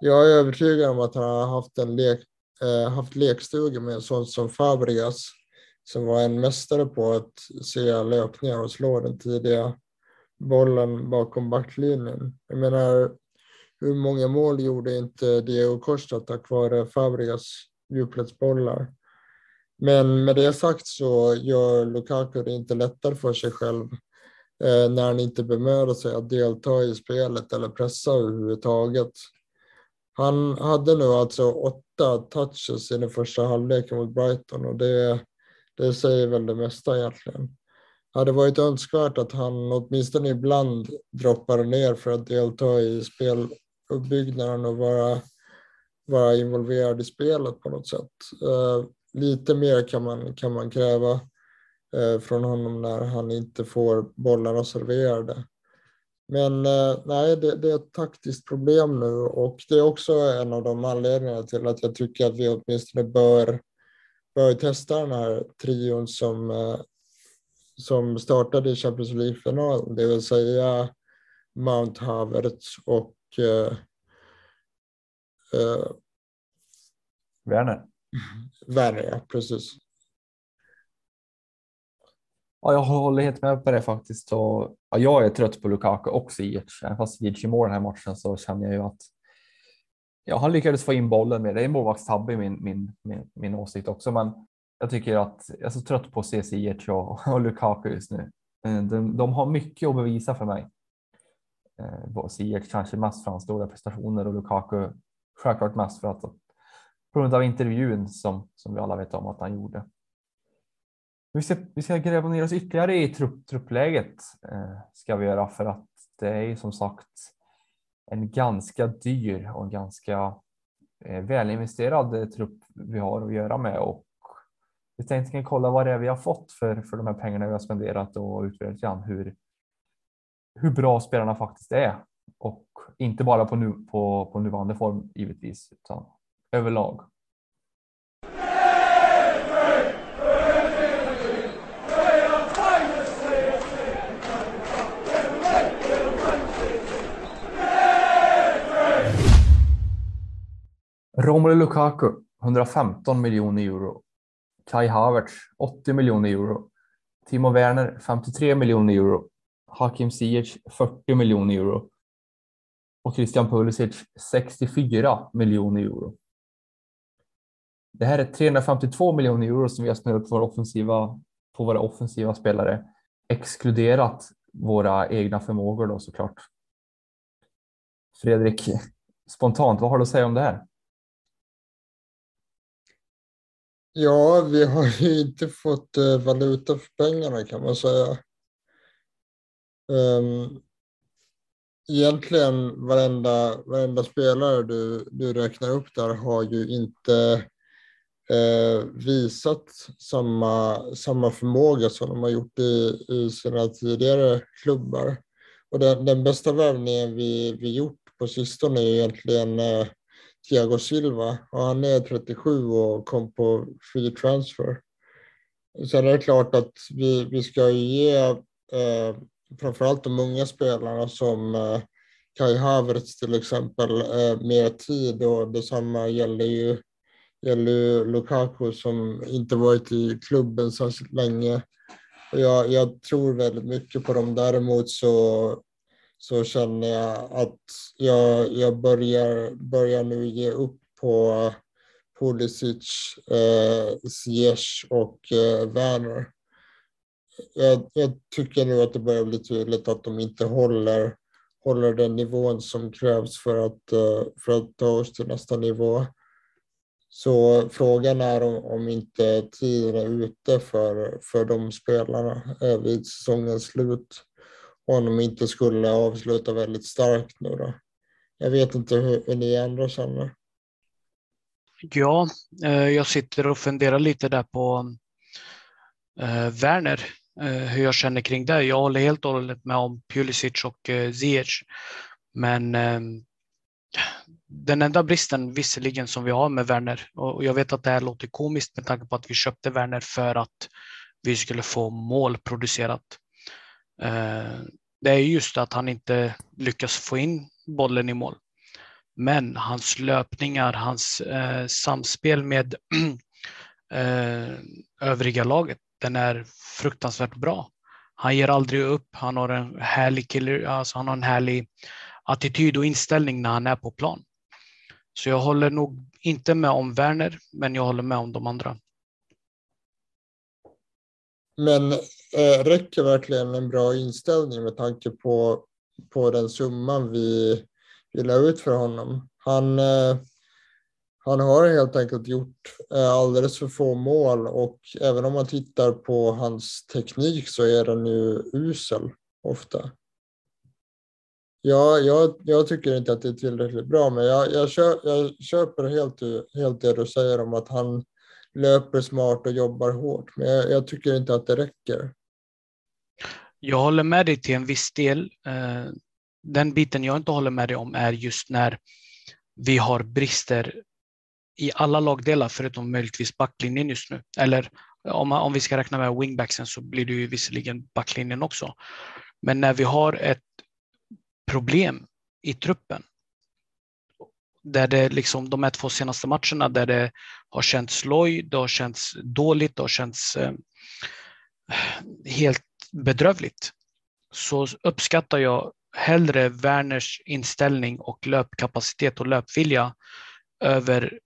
Jag är övertygad om att han har haft en lek, eh, haft lekstuga med sånt som Fabregas som var en mästare på att se löpningar och slå den tidiga bollen bakom backlinjen. Jag menar, hur många mål gjorde inte Diego Costa tack vare Fabregas djupledsbollar. Men med det sagt så gör Lukaku det inte lättare för sig själv eh, när han inte bemödar sig att delta i spelet eller pressa överhuvudtaget. Han hade nu alltså åtta touches i den första halvleken mot Brighton och det, det säger väl det mesta egentligen. Hade varit önskvärt att han åtminstone ibland droppar ner för att delta i speluppbyggnaden och vara vara involverad i spelet på något sätt. Eh, lite mer kan man, kan man kräva eh, från honom när han inte får bollarna serverade. Men eh, nej, det, det, är ett taktiskt problem nu och det är också en av de anledningarna till att jag tycker att vi åtminstone bör, bör testa den här trion som, som startade i Champions League-finalen, det vill säga Mount Havertz och Uh, Werner. Werner, ja precis. Ja, jag håller helt med på det faktiskt. Och, ja, jag är trött på Lukaku och Ziyech. Även fast i mål den här matchen så känner jag ju att ja, han lyckades få in bollen med. Det är en målvaktstabbe i min, min, min, min åsikt också, men jag tycker att jag är så trött på att se Ziyech och, och Lukaku just nu. Eh, de, de har mycket att bevisa för mig. Eh, Ziyech kanske mest för hans stora prestationer och Lukaku självklart mest för att på grund av intervjun som, som vi alla vet om att han gjorde. Vi ska, vi ska gräva ner oss ytterligare i trupp, truppläget eh, ska vi göra för att det är ju som sagt en ganska dyr och ganska eh, välinvesterad trupp vi har att göra med och vi tänkte kolla vad det är vi har fått för, för de här pengarna vi har spenderat och utvärderat hur, hur bra spelarna faktiskt är och inte bara på, nu, på, på nuvarande form givetvis, utan överlag. Romelu Lukaku 115 miljoner euro. Kai Havertz 80 miljoner euro. Timo Werner 53 miljoner euro. Hakim Ziyech 40 miljoner euro och Christian Pulisic 64 miljoner euro. Det här är 352 miljoner euro som vi har spenderat på våra offensiva, på våra offensiva spelare, exkluderat våra egna förmågor då såklart. Fredrik, spontant, vad har du att säga om det här? Ja, vi har ju inte fått eh, valuta för pengarna kan man säga. Um, egentligen varenda, varenda spelare du, du räknar upp där har ju inte eh, visat samma, samma förmåga som de har gjort i, i sina tidigare klubbar. Och den, den bästa värvningen vi, vi gjort på sistone är egentligen eh, Thiago Silva och han är 37 och kom på free transfer. Sen är det klart att vi, vi ska ge eh, framförallt de unga spelarna som eh, Kai Havertz till exempel eh, mer tid och detsamma gäller ju, gäller ju Lukaku som inte varit i klubben särskilt länge. Jag, jag tror väldigt mycket på dem. Däremot så, så känner jag att jag, jag börjar, börjar nu ge upp på Pulisic, eh, Ziyech och eh, Werner. Jag, jag, tycker nu att det börjar bli tydligt att de inte håller håller den nivån som krävs för att, eh, för att ta oss till nästa nivå. Så frågan är om, om inte tiden är ute för, för de spelarna eh, vid säsongens slut. Om de inte skulle avsluta väldigt starkt nu då. Jag vet inte hur, hur ni andra känner. Ja, eh, jag sitter och funderar lite där på Werner. Eh, hur jag känner kring det. Jag håller helt och hållet med om Pulisic och eh, Ziyech. Men ehm, den enda bristen visserligen som vi har med Werner och jag vet att det här låter komiskt med tanke på att vi köpte Werner för att vi skulle få mål producerat. Eh, det är just att han inte lyckas få in bollen i mål. Men hans löpningar, hans samspel med [CLEARS THROAT] Eh, övriga laget den är fruktansvärt bra. Han ger aldrig upp. Han har en härlig killer, alltså han har en härlig attityd och inställning när han är på plan. Så jag håller nog inte med om Werner, men jag håller med om de andra. Men eh, räcker verkligen en bra inställning med tanke på, på den summan vi, vi la ut för honom? Han, eh, han har helt enkelt gjort eh, alldeles för få mål och även om man tittar på hans teknik så är den ju usel ofta. Ja, jag, jag tycker inte att det är tillräckligt bra, men jag, jag, köper, jag köper helt, helt det du säger om att han löper smart och jobbar hårt, men jag, jag tycker inte att det räcker. Jag håller med dig till en viss del. Eh, den biten jag inte håller med dig om är just när vi har brister i alla lagdelar förutom möjligtvis backlinjen just nu. Eller om, om vi ska räkna med wingbacksen så blir det ju visserligen backlinjen också. Men när vi har ett problem i truppen där det liksom de här två senaste matcherna där det har känts loj, det har känts dåligt, det har känts eh, helt bedrövligt. Så uppskattar jag hellre Werners inställning och löpkapacitet och löpvilja över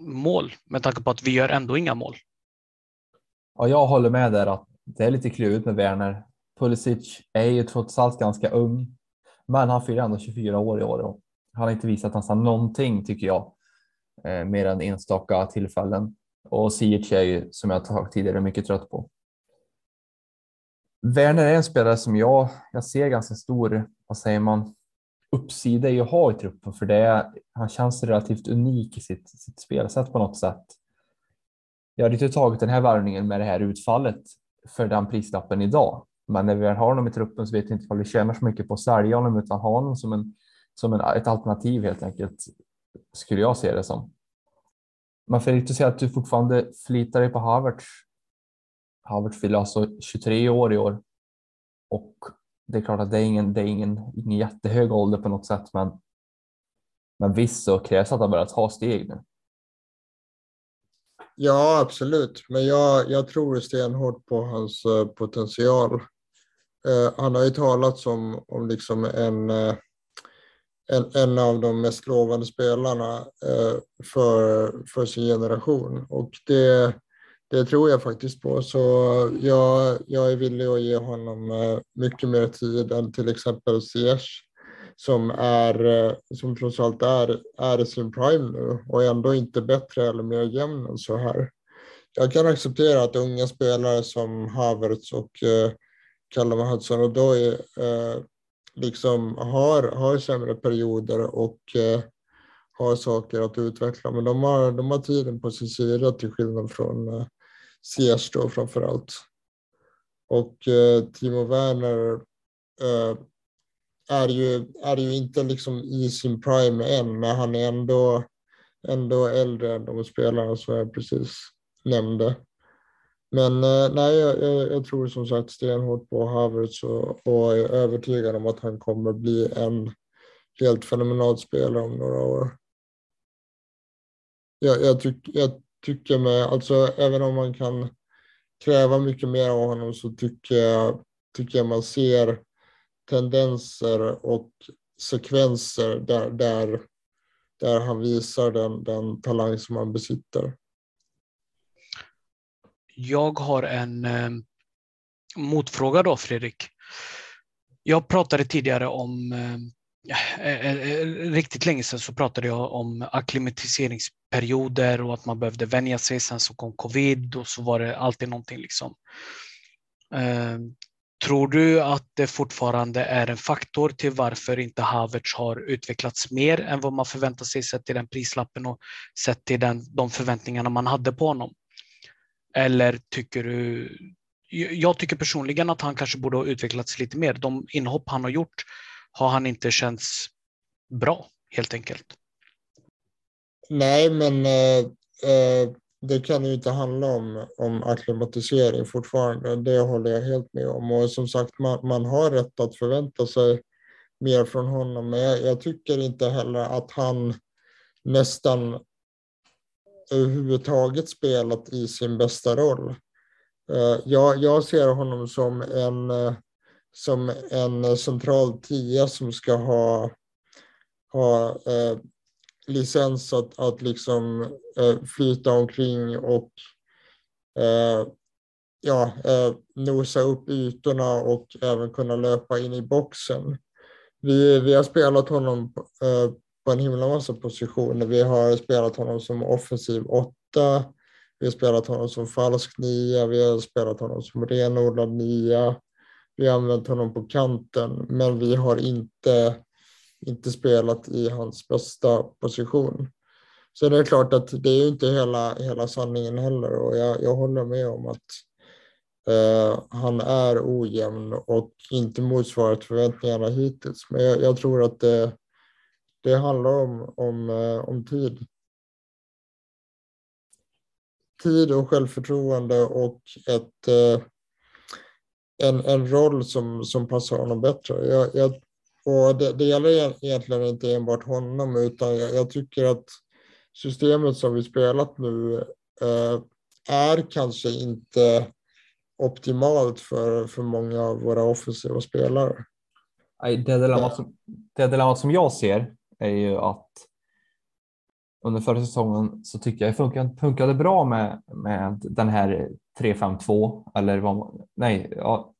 mål med tanke på att vi gör ändå inga mål. Ja, jag håller med där att det är lite klurigt med Werner. Pulisic är ju trots allt ganska ung, men han fyller ändå 24 år i år och han har inte visat nästan någonting tycker jag, eh, mer än enstaka tillfällen. Och Ziyech är ju som jag sagt tidigare mycket trött på. Werner är en spelare som jag, jag ser ganska stor, vad säger man, uppsida i att ha i truppen för det är, han känns relativt unik i sitt, sitt spelsätt på något sätt. Jag hade inte tagit den här värvningen med det här utfallet för den prislappen idag. Men när vi väl har honom i truppen så vet jag inte om vi tjänar så mycket på att sälja honom utan ha honom som, en, som en, ett alternativ helt enkelt. Skulle jag se det som. Men Fredrik, du säger att du fortfarande flitar dig på Havertz. Havertz fyller alltså 23 år i år och det är klart att det är ingen, det är ingen, ingen jättehög ålder på något sätt, men, men visst så krävs att han börjar ta steg nu. Ja, absolut, men jag, jag tror stenhårt på hans eh, potential. Eh, han har ju talat om, om liksom en, eh, en, en av de mest lovande spelarna eh, för, för sin generation och det det tror jag faktiskt på. Så jag, jag är villig att ge honom eh, mycket mer tid än till exempel Ziyech. som, är, eh, som trots allt är, är i sin prime nu och ändå inte bättre eller mer jämn än så här. Jag kan acceptera att unga spelare som Havertz och eh, Callum Hudson-Odoi eh, liksom har, har sämre perioder och eh, har saker att utveckla. Men de har, de har tiden på sin sida till skillnad från eh, Ziyech då framför allt. Och eh, Timo Werner eh, är, ju, är ju inte liksom i sin prime än, men han är ändå, ändå äldre än de spelarna som jag precis nämnde. Men eh, nej, jag, jag, jag, tror som sagt stenhårt på Havertz och, och är övertygad om att han kommer bli en helt fenomenal spelare om några år. Jag, jag, tyck, jag tycker mig, alltså även om man kan kräva mycket mer av honom så tycker jag, tycker jag man ser tendenser och sekvenser där, där, där han visar den, den talang som han besitter. Jag har en eh, motfråga då, Fredrik. Jag pratade tidigare om, eh, Eh, eh, eh, riktigt länge sedan så pratade jag om akklimatiseringsperioder och att man behövde vänja sig. Sen så kom covid och så var det alltid någonting liksom. Tror du att det fortfarande är en faktor till varför inte Havertz har utvecklats mer än vad man förväntar sig sett till den prislappen och sett till den, de förväntningarna man hade på honom? Eller tycker du... Jag tycker personligen att han kanske borde ha utvecklats lite mer. De inhopp han har gjort har han inte känts bra, helt enkelt. Nej, men eh, eh, det kan ju inte handla om, om akklimatisering fortfarande. Det håller jag helt med om. Och som sagt, man, man har rätt att förvänta sig mer från honom. Men jag, jag tycker inte heller att han nästan överhuvudtaget spelat i sin bästa roll. Eh, jag, jag ser honom som en, eh, som en eh, central tia som ska ha, ha eh, licens att, att liksom eh, flyta omkring och eh, ja, eh, nosa upp ytorna och även kunna löpa in i boxen. Vi, vi har spelat honom eh, på en himla massa positioner. Vi har spelat honom som offensiv åtta. Vi har spelat honom som falsk nia. Vi har spelat honom som renodlad nia. Vi har använt honom på kanten, men vi har inte, inte spelat i hans bästa position. Så det är klart att det är inte hela, hela sanningen heller och jag, jag håller med om att eh, han är ojämn och inte motsvarat förväntningarna hittills. Men jag, jag tror att det, det handlar om, om, eh, om tid. Tid och självförtroende och ett, eh, en, en roll som, som passar honom bättre. Jag, jag, och det, det gäller egentligen inte enbart honom utan jag, jag tycker att systemet som vi spelat nu eh, är kanske inte optimalt för, för många av våra offensiva spelare. Det dilemmat som, det dilemmat som jag ser är ju att under förra säsongen så tycker jag det funkade, funkade bra med, med den här 3-5-2 eller vad nej, ja,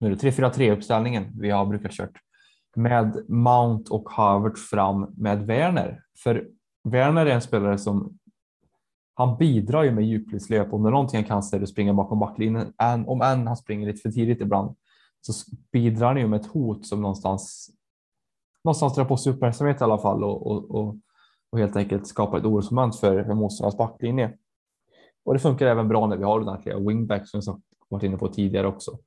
nu är det 3-4-3 uppställningen vi har brukat kört med Mount och Havertz fram med Werner. För Werner är en spelare som han bidrar ju med djupledslöp. Om det är någonting han kan så är det springa bakom backlinjen. Om än han springer lite för tidigt ibland så bidrar han ju med ett hot som någonstans någonstans drar på sig uppmärksamhet i alla fall och, och, och, och helt enkelt skapar ett orosmoment för, för backlinje. Och det funkar även bra när vi har ordentliga wingbacks som jag varit inne på tidigare också.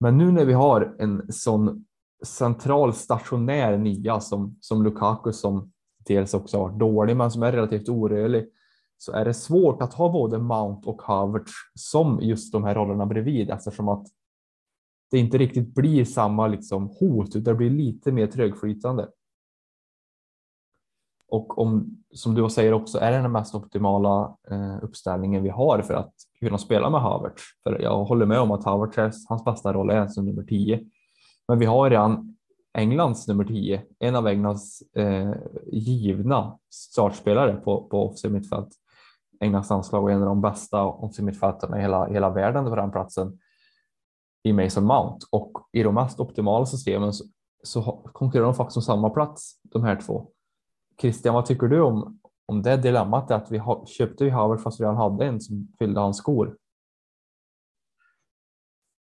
Men nu när vi har en sån central stationär nia som, som Lukaku som dels också har varit dålig men som är relativt orörlig så är det svårt att ha både Mount och Havertz som just de här rollerna bredvid eftersom att det inte riktigt blir samma liksom hot utan det blir lite mer trögflytande. Och om, som du säger också, är det den mest optimala eh, uppställningen vi har för att kunna spela med Havertz. För jag håller med om att Havertz, hans bästa roll är som nummer 10. Men vi har redan Englands nummer 10, en av Englands eh, givna startspelare på, på offensiv mittfält. Englands landslag och en av de bästa offensiv mittfältarna i hela, hela världen på den platsen i Mason Mount och i de mest optimala systemen så, så konkurrerar de faktiskt om samma plats, de här två. Christian, vad tycker du om, om det dilemmat att vi köpte ju Havertz fast vi redan hade en som fyllde hans skor?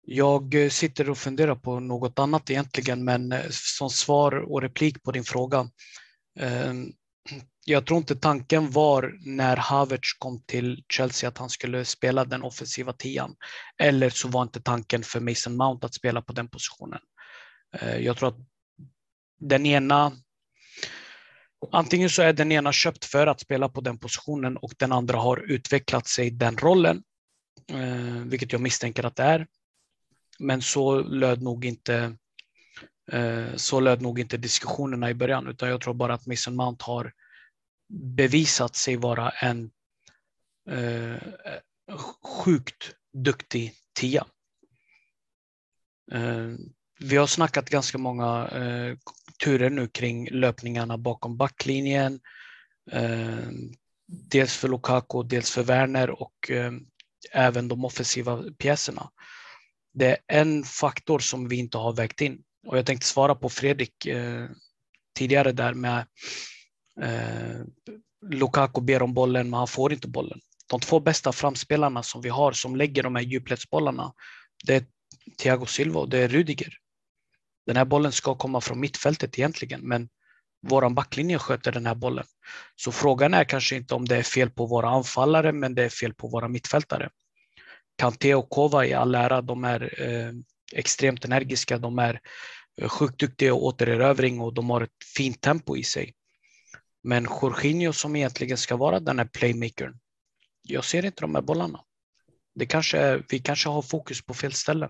Jag eh, sitter och funderar på något annat egentligen, men eh, som svar och replik på din fråga. Ehm, jag tror inte tanken var när Havertz kom till Chelsea att han skulle spela den offensiva tian. Eller så var inte tanken för Mason Mount att spela på den positionen. Eh, jag tror att den ena Antingen så är den ena köpt för att spela på den positionen och den andra har utvecklat sig i den rollen, eh, vilket jag misstänker att det är. Men så löd nog inte eh, så löd nog inte diskussionerna i början, utan jag tror bara att Mason Mount har bevisat sig vara en eh, sjukt duktig tia. Eh, vi har snackat ganska många eh, turer nu kring löpningarna bakom backlinjen. Eh, dels för Lukaku, dels för Werner och eh, även de offensiva pjäserna det är en faktor som vi inte har vägt in. Och jag tänkte svara på Fredrik eh, tidigare där med Lukaku ber om bollen, men han får inte bollen. De två bästa framspelarna som vi har som lägger de här djupledsbollarna, det är Thiago Silva och det är Rudiger. Den här bollen ska komma från mittfältet egentligen, men våran backlinje sköter den här bollen. Så frågan är kanske inte om det är fel på våra anfallare, men det är fel på våra mittfältare. Kanté och Kova i all ära, de är eh, extremt energiska, de är eh, sjukt duktiga i återerövring och de har ett fint tempo i sig. Men Jorginho som egentligen ska vara den här playmakern, jag ser inte de här bollarna. Det kanske, vi kanske har fokus på fel ställe.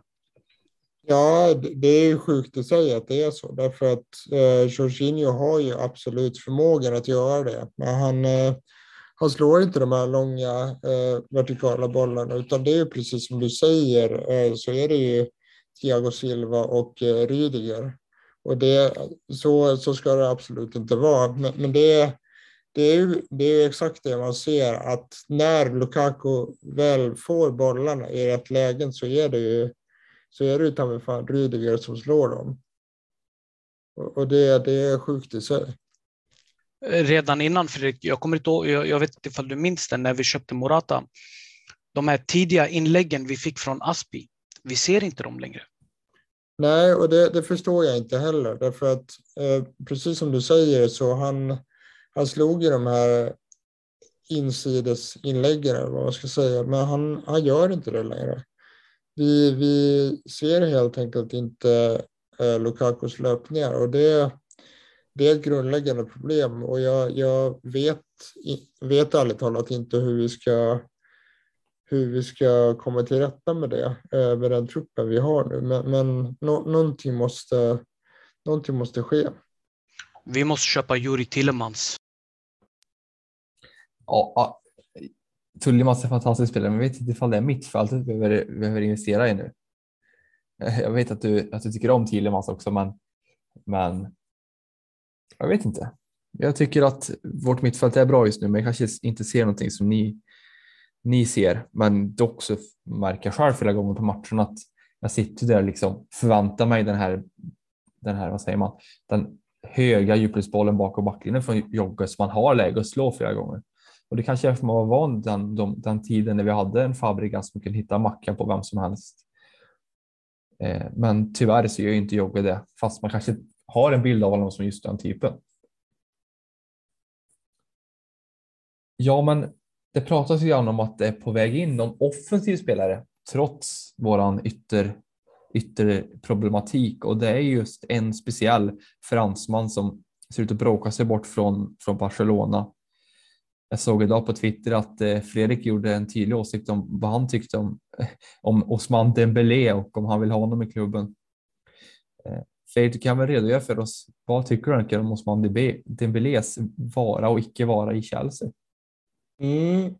Ja, det är ju sjukt att säga att det är så, därför att eh, Jorginho har ju absolut förmågan att göra det. Men han, eh, han slår inte de här långa eh, vertikala bollarna, utan det är precis som du säger, eh, så är det ju Thiago Silva och eh, Rydiger. Och det, så, så ska det absolut inte vara. Men, men det, det, är ju, det är exakt det man ser, att när Lukaku väl får bollarna i rätt lägen så är det ju så är det ju ta fan Rydiger som slår dem. Och, det, det är sjukt i sig redan innan Fredrik, jag kommer inte ihåg, jag, jag vet inte ifall du minns det, när vi köpte Morata. De här tidiga inläggen vi fick från Aspi, vi ser inte dem längre. Nej, och det, det förstår jag inte heller, därför att eh, precis som du säger så han, han slog ju de här insidesinläggen, eller vad man ska säga, men han, han gör inte det längre. Vi, vi ser helt enkelt inte eh, Lukakos löpningar och det, det är ett grundläggande problem och jag, jag vet, vet ärligt talat inte hur vi ska hur vi ska komma till rätta med det eh, med den truppen vi har nu. Men, men no, någonting, måste, någonting måste ske. Vi måste köpa Juri Tillemans. Ja, Tillemans är en fantastisk spelare, men jag vet inte ifall det är mittfältet vi behöver, behöver investera i nu. [LAUGHS] Jag vet att du, att du tycker om Tillemans också, men, men jag vet inte. Jag tycker att vårt mittfält är bra just nu, men jag kanske inte ser någonting som ni, ni ser. Men dock så märker jag själv flera gånger på matchen att jag sitter där och liksom förväntar mig den här, den här, vad säger man, den höga djupledsbollen bakom backlinjen från Jogge som man har läge att slå flera gånger. Och det kanske är för att man var van den, den, den tiden när vi hade en Fabregas som kunde hitta mackan på vem som helst. Eh, men tyvärr så gör inte Jogge det, fast man kanske har en bild av honom som just den typen. Ja, men det pratas ju gärna om att det är på väg in någon offensiv spelare trots våran ytter, ytterproblematik och det är just en speciell fransman som ser ut att bråka sig bort från, från Barcelona. Jag såg idag på Twitter att eh, Fredrik gjorde en tydlig åsikt om vad han tyckte om, [LAUGHS] om Osman Dembélé och om han vill ha honom i klubben. Eh, Fredrik, du kan väl redogöra för oss. Vad tycker du om Osman Dembélés vara och icke vara i Chelsea? Mm.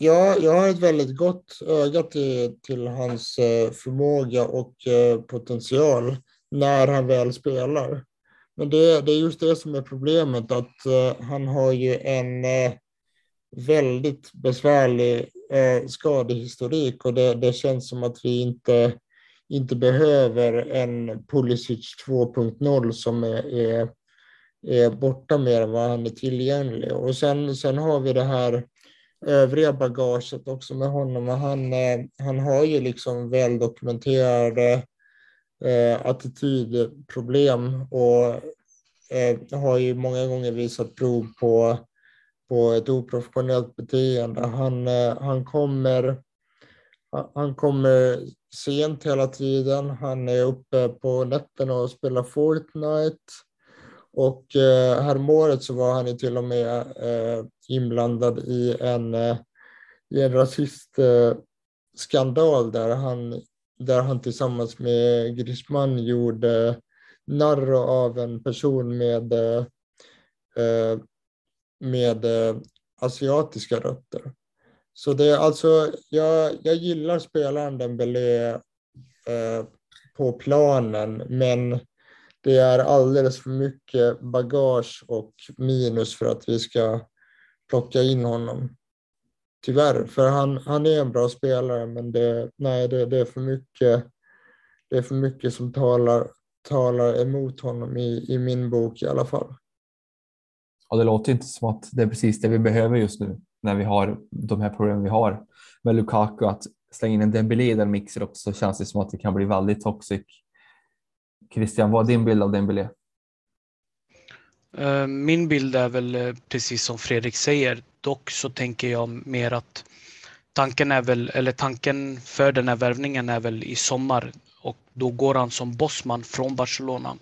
Ja, jag har ett väldigt gott öga till, till hans eh, förmåga och potential när han väl spelar. Men det, det är just det som är problemet, att han har ju en väldigt besvärlig eh, skadehistorik och det, det känns som att vi inte inte behöver en Pulisic 2.0 som är, är, är borta mer än vad han är tillgänglig. Och sen, sen har vi det här övriga bagaget också med honom. Han, eh, han har ju liksom väldokumenterade eh, attitydproblem och eh, har ju många gånger visat prov på, på ett oprofessionellt beteende. Han, eh, han, kommer, han kommer sent hela tiden. Han är uppe på nätterna och spelar Fortnite. Och eh, häromåret så var han ju till och med eh, inblandad i en, i en rasistskandal där han, där han tillsammans med Griezmann gjorde narr av en person med, med eh, asiatiska rötter. Så det är alltså, jag, jag gillar spelaren Dembélé eh, på planen, men det är alldeles för mycket bagage och minus för att vi ska plocka in honom. Tyvärr, för han, han är en bra spelare, men det, nej, det, det, är för mycket, det är för mycket som talar, talar emot honom i, i min bok i alla fall. Och det låter inte som att det är precis det vi behöver just nu när vi har de här problemen vi har med Lukaku. Att slänga in en Dembélé i den mixen också känns det som att det kan bli väldigt toxic Christian, vad är din bild av Dembélé? Eh, min bild är väl eh, precis som Fredrik säger. Dock så tänker jag mer att tanken är väl, eller tanken för den här värvningen är väl i sommar och då går han som bossman från Barcelona.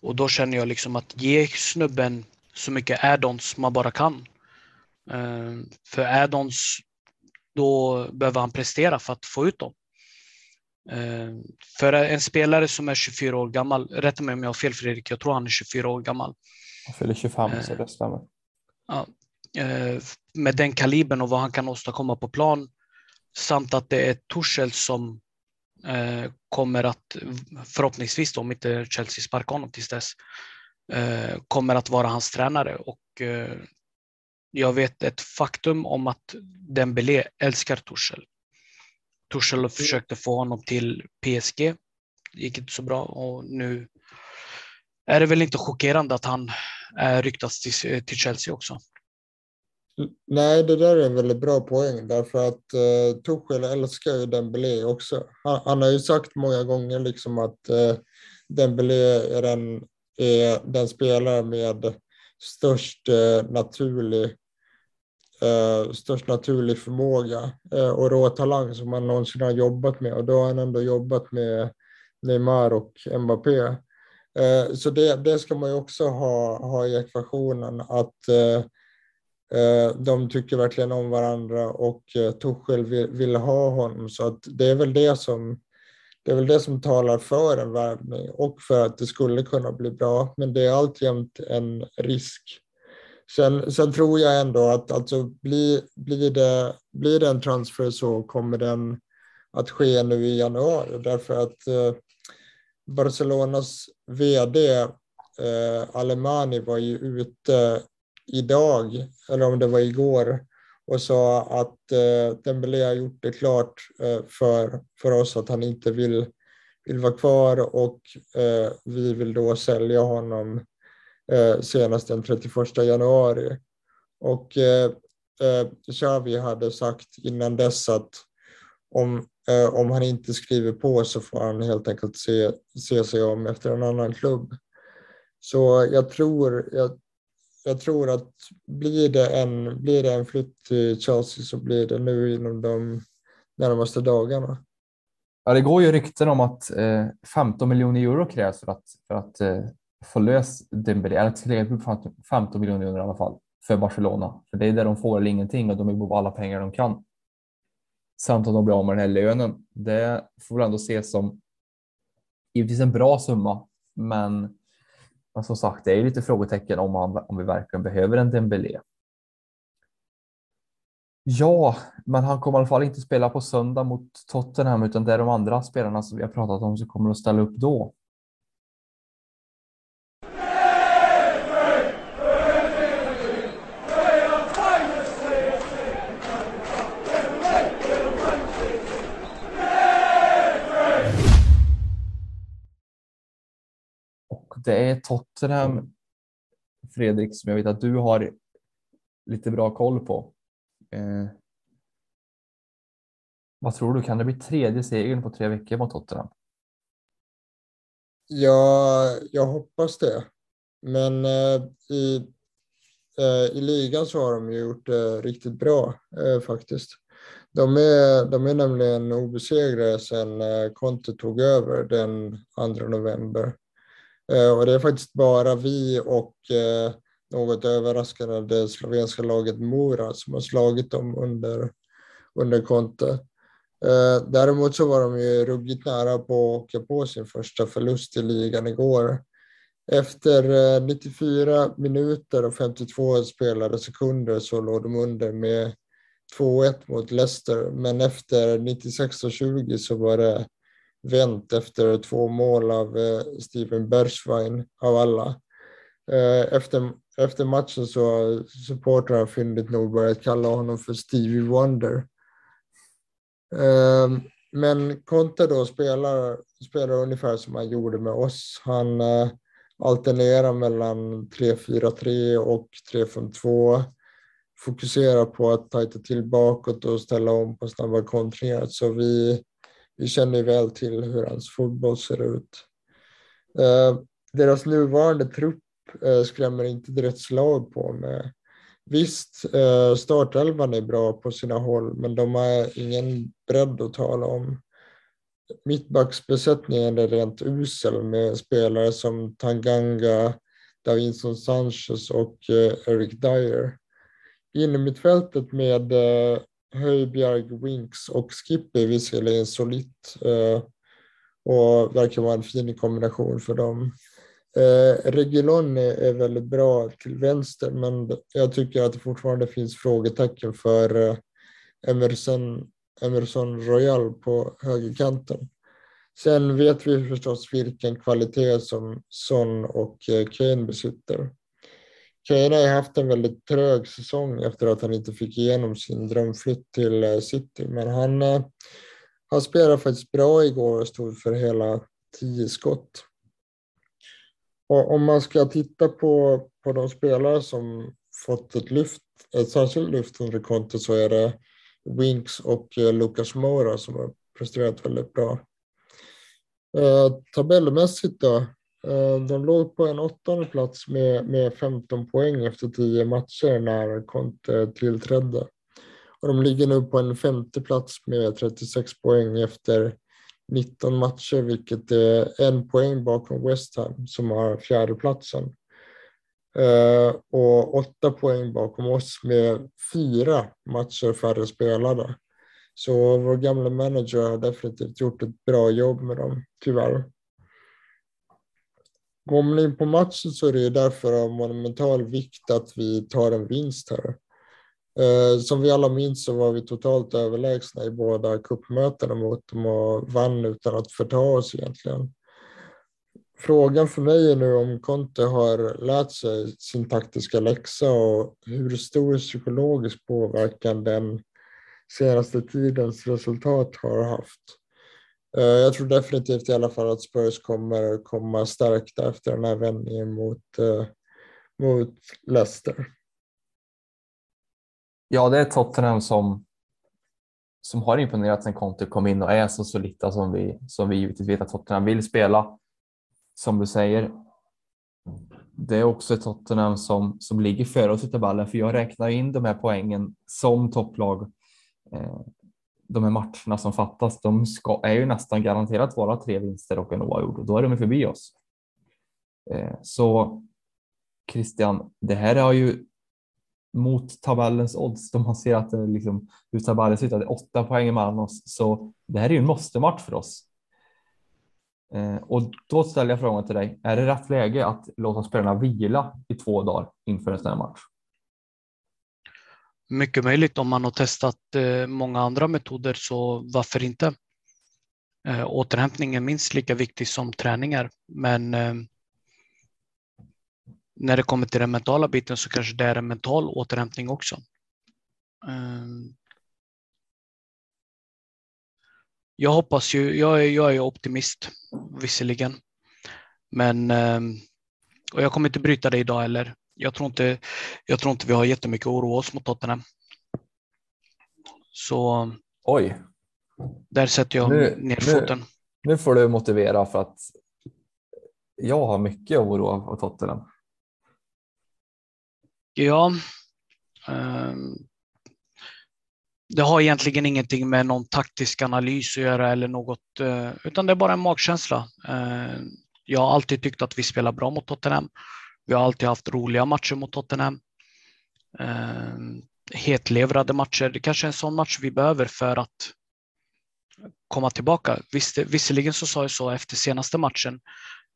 Och då känner jag liksom att ge snubben så mycket add-ons man bara kan. Eh, för add-ons, då behöver han prestera för att få ut dem. Eh, för en spelare som är 24 år gammal, rätta mig om jag har fel Fredrik, jag tror han är 24 år gammal. Han fyller 25 så det stämmer. Ja, eh, med den kalibern och vad han kan åstadkomma på plan samt att det är Torshäll som eh, kommer att förhoppningsvis om inte Chelsea sparkar honom tills dess kommer att vara hans tränare och jag vet ett faktum om att Dembélé älskar Torshäll Tuchel mm. försökte få honom till PSG. Det gick inte så bra och nu är det väl inte chockerande att han ryktas till, till Chelsea också. Nej, det där är en väldigt bra poäng därför att uh, Tuchel älskar ju Dembélé också. Han, han, har ju sagt många gånger liksom att uh, Dembélé är den, är den spelare med störst eh, naturlig eh, störst naturlig förmåga eh, och råtalang som han någonsin har jobbat med. Och då har han ändå jobbat med Neymar och Mbappé. Eh, så det, det ska man ju också ha, ha i ekvationen att eh, eh de tycker verkligen om varandra och eh, Tuchel vill, vill, ha honom. Så att det är väl det som det är väl det som talar för en värvning och för att det skulle kunna bli bra. Men det är alltjämt en risk Sen, sen tror jag ändå att alltså, blir, blir, det, blir det en transfer så kommer den att ske nu i januari därför att eh, Barcelonas vd eh, Alemani var ju ute idag, eller om det var igår, och sa att eh, Dembélé har gjort det klart eh, för, för oss att han inte vill, vill vara kvar och eh, vi vill då sälja honom eh, senast den 31 januari. Och eh, eh, Xavi hade sagt innan dess att om, eh, om han inte skriver på så får han helt enkelt se, se sig om efter en annan klubb. Så jag tror, jag, jag tror att blir det, en, blir det en flytt till Chelsea så blir det nu inom de närmaste dagarna. Ja, det går ju rykten om att eh, 15 miljoner euro krävs för att, för att eh, få lös Dembélé, eller till 15 miljoner euro i alla fall för Barcelona. För det är det de får eller ingenting och de vill på alla pengar de kan. Samt att de blir av med den här lönen. Det får väl ändå ses som givetvis en bra summa, men, men som sagt, det är lite frågetecken om, man, om vi verkligen behöver en Dembélé. Ja, men han kommer i alla fall inte spela på söndag mot Tottenham utan det är de andra spelarna som vi har pratat om som kommer att ställa upp då. Det är Tottenham, Fredrik, som jag vet att du har lite bra koll på. Eh, vad tror du, kan det bli tredje segern på tre veckor mot Tottenham? Ja, jag hoppas det. Men eh, i, eh, i ligan så har de ju gjort det riktigt bra eh, faktiskt. De är, de är nämligen obesegrade sedan eh, Conte tog över den 2 november. Eh, och det är faktiskt bara vi och eh, något överraskande det slovenska laget Mora som har slagit dem under, under Conte. Eh, däremot så var de ju ruggigt nära på att åka på sin första förlust i ligan igår. Efter 94 minuter och 52 spelade sekunder så låg de under med 2-1 mot Leicester, men efter 96 och 20 så var det vänt efter två mål av eh, Steven Bergschwein av alla. Eh, efter, efter matchen så har supportrarna fyndigt nog börjat kalla honom för Stevie Wonder. Eh, men Conte då spelar, spelar ungefär som han gjorde med oss. Han alternerar mellan 3-4-3 och 3-5-2 fokusera på att tajta till bakåt och ställa om på snabba kontringar. Så vi, vi känner väl till hur hans fotboll ser ut. Eh, deras nuvarande trupp eh, skrämmer inte direkt slag på med. Visst, eh, startelvan är bra på sina håll, men de har ingen bredd att tala om. Mittbacksbesättningen är rent usel med spelare som Tanganga, Davinson Sanchez och Eric Dyer innermittfältet med Höjbjerg, Winks och Skippy visserligen solitt eh, och verkar vara en fin kombination för dem. Eh, Regulon är, väldigt bra till vänster men jag tycker att det fortfarande finns frågetecken för eh, Emerson, Emerson Royal på högerkanten. Sen vet vi förstås vilken kvalitet som Son och eh, Kane besitter. Kane har haft en väldigt trög säsong efter att han inte fick igenom sin drömflytt till eh, City. Men han, eh, han spelade faktiskt bra igår och stod för hela tio skott. Och om man ska titta på, på de spelare som fått ett lyft, ett särskilt lyft under kontot så är det Winks och eh, Lucas Moura som har presterat väldigt bra. Eh, tabellmässigt då, Eh, de låg på en åttonde plats med, med 15 poäng efter 10 matcher när Conte tillträdde. Och de ligger nu på en femte plats med 36 poäng efter 19 matcher, vilket är en poäng bakom West Ham som har fjärdeplatsen. Eh, och åtta poäng bakom oss med fyra matcher färre spelade. Så vår gamla manager har definitivt gjort ett bra jobb med dem, tyvärr. Går man in på matchen så är det därför av monumental vikt att vi tar en vinst här. Eh, som vi alla minns så var vi totalt överlägsna i båda kuppmötena mot dem och vann utan att förta oss egentligen. Frågan för mig är nu om Conte har lärt sig sin taktiska läxa och hur stor psykologisk påverkan den senaste tidens resultat har haft. Eh, jag tror definitivt i alla fall att Spurs kommer komma stärkta efter den här vändningen mot, eh, mot Leicester. Ja, det är Tottenham som, som har imponerat sen Conte kom in och är så solida som vi, som vi givetvis vet att Tottenham vill spela. Som du säger. Det är också ett Tottenham som, som ligger före oss i tabellen, för jag räknar in de här poängen som topplag. Eh, de här matcherna som fattas, de ska, är ju nästan garanterat vara tre vinster och en oavgjord och då är de förbi oss. Eh, så Christian, det här är ju mot tabellens odds då man ser att det liksom, hur tabellen ser ut, att det är åtta poäng mellan oss. Så det här är ju en måste-match för oss. Eh, och då ställer jag frågan till dig, är det rätt läge att låta spelarna vila i två dagar inför en sån här match? Mycket möjligt om man har testat eh, många andra metoder så varför inte? Eh, återhämtning är minst lika viktig som träningar, men eh, när det kommer till den mentala biten så kanske det är en mental återhämtning också. Ehm, jag hoppas ju, jag är, jag är optimist visserligen, men ehm, och jag kommer inte bryta det idag heller. Jag tror inte, jag tror inte vi har jättemycket att oroa oss mot Tottenham. Så Oj, där sätter jag Nu- ner nu- foten. nu får du motivera för att jag har mycket oro av Tottenham. Ja. ehm, det har egentligen ingenting med någon taktisk analys att göra eller något, eh, utan det är bara en magkänsla. Eh, Jag har alltid tyckt att vi spelar bra mot Tottenham. Vi har alltid haft roliga matcher mot Tottenham. Eh, Hetlevrade matcher. Det kanske är en sån match vi behöver för att komma tillbaka. Visst, visserligen så sa jag så efter senaste matchen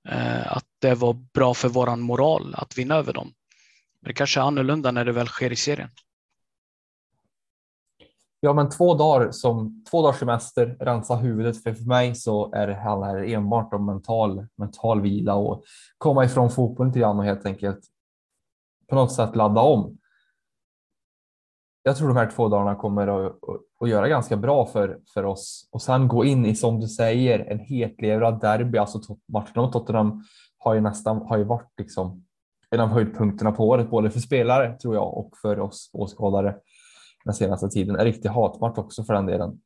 eh, att det var bra för våran moral att vinna över dem. Men det kanske är annorlunda när det väl sker i serien. Ja, men två dagar som två dagars semester, rensa huvudet. För, för mig så är det här enbart om mental, mental vila och komma ifrån fotbollen lite grann och helt enkelt på något sätt ladda om. Jag tror de här två dagarna kommer att, att, att göra ganska bra för, för oss och sen gå in i, som du säger, en hetlevrad derby. Alltså matchen mot Tottenham har ju nästan har ju varit liksom en av höjdpunkterna på året, både för spelare tror jag och för oss åskådare den senaste tiden. En riktig hatmatch också för den delen.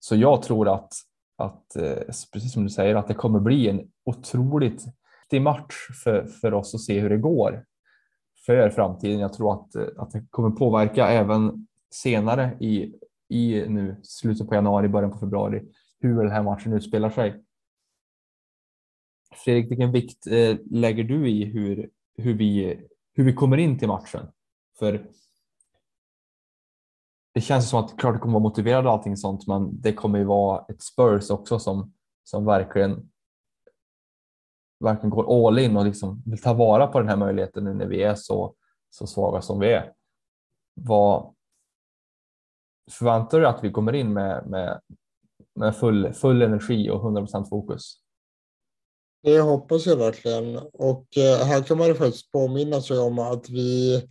Så jag tror att, att eh, precis som du säger, att det kommer bli en otroligt viktig match för, för oss att se hur det går för framtiden. Jag tror att, eh, att det kommer påverka även senare i, i nu slutet på januari, början på februari, hur den här matchen utspelar sig. Fredrik, vilken vikt eh, lägger du i hur, hur, vi, hur vi kommer in till matchen? För det känns som att klart det kommer vara motiverad och allting sånt, men det kommer ju vara ett Spurs också som, som verkligen, verkligen går all in och liksom vill ta vara på den här möjligheten nu när vi är så, så svaga som vi är. Vad förväntar du att vi kommer in med, med, med full, full energi och 100% fokus? Det hoppas jag verkligen. Och eh, här kan man ju faktiskt påminna sig om att vi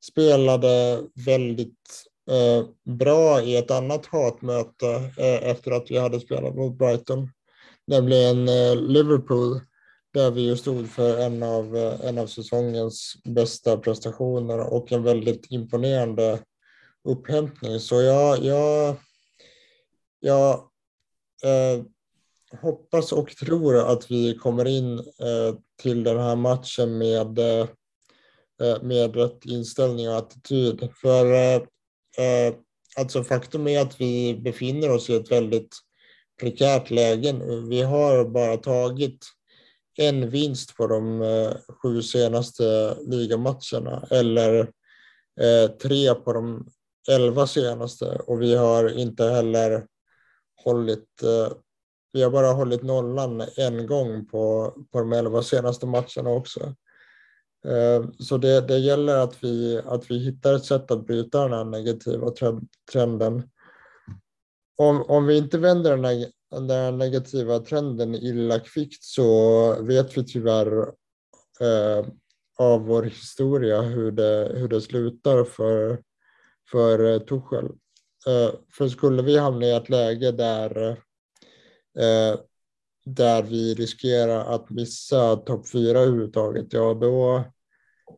spelade väldigt Eh, bra i ett annat hatmöte eh, efter att vi hade spelat mot Brighton, nämligen eh, Liverpool, där vi ju stod för en av, en av säsongens bästa prestationer och en väldigt imponerande upphämtning. Så jag, jag, jag eh, hoppas och tror att vi kommer in eh, till den här matchen med, eh, med rätt inställning och attityd. För eh, Eh, alltså faktum är att vi befinner oss i ett väldigt prekärt läge. Vi har bara tagit en vinst på de eh, sju senaste ligamatcherna eller eh, tre på de elva senaste och vi har inte heller hållit vi har bara hållit nollan en gång på, på de elva senaste matcherna också. Eh, så det, det gäller att vi, att vi hittar ett sätt att bryta den här negativa trenden. Om, om vi inte vänder den här, den här negativa trenden illa kvickt så vet vi tyvärr eh, av vår historia hur det, hur det slutar för, för eh, Tuchel. Eh, för skulle vi hamna i ett läge där eh, där vi riskerar att missa topp fyra överhuvudtaget, ja då,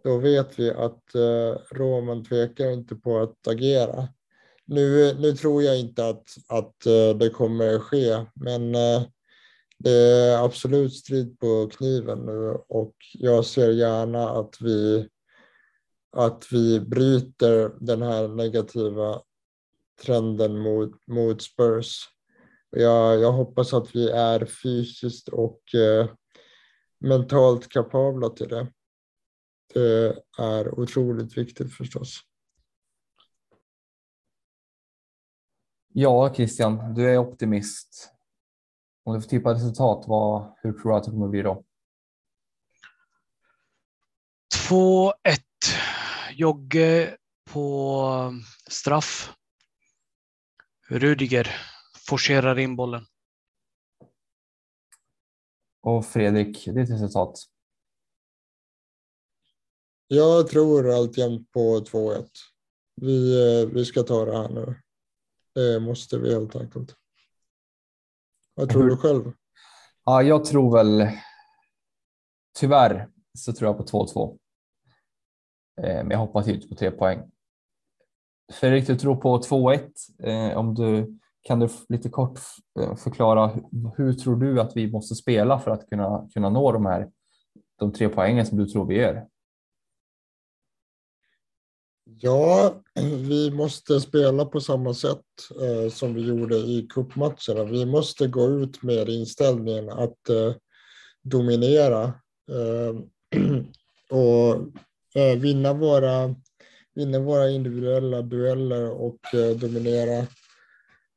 då vet vi att eh, Roman tvekar inte på att agera. Nu, nu tror jag inte att, att eh, det kommer ske, men eh, det är absolut strid på kniven nu och jag ser gärna att vi, att vi bryter den här negativa trenden mot, mot Spurs. Jag, jag hoppas att vi är fysiskt och eh, mentalt kapabla till det. Det är otroligt viktigt förstås. Ja, Christian, du är optimist. Om du får tippa resultat, vad, hur tror du att det kommer bli då? 2-1. Jogge på straff. Rudiger forcerar in bollen. Och Fredrik, ditt resultat? Jag tror alltjämt på 2-1. Vi, eh, vi ska ta det här nu. Det måste vi helt enkelt. Vad tror du själv? Ja, jag tror väl tyvärr så tror jag på 2-2. Eh, men jag hoppas inte på tre poäng. Fredrik, du tror på 2-1. Eh, om du kan du lite kort eh, förklara hur, hur tror du att vi måste spela för att kunna, kunna nå de här de tre poängen som du tror vi gör? Ja, vi måste spela på samma sätt eh, som vi gjorde i cupmatcherna. Vi måste gå ut med inställningen att eh, dominera eh, [CLEARS THROAT] och eh, vinna, våra, vinna våra individuella dueller och eh, dominera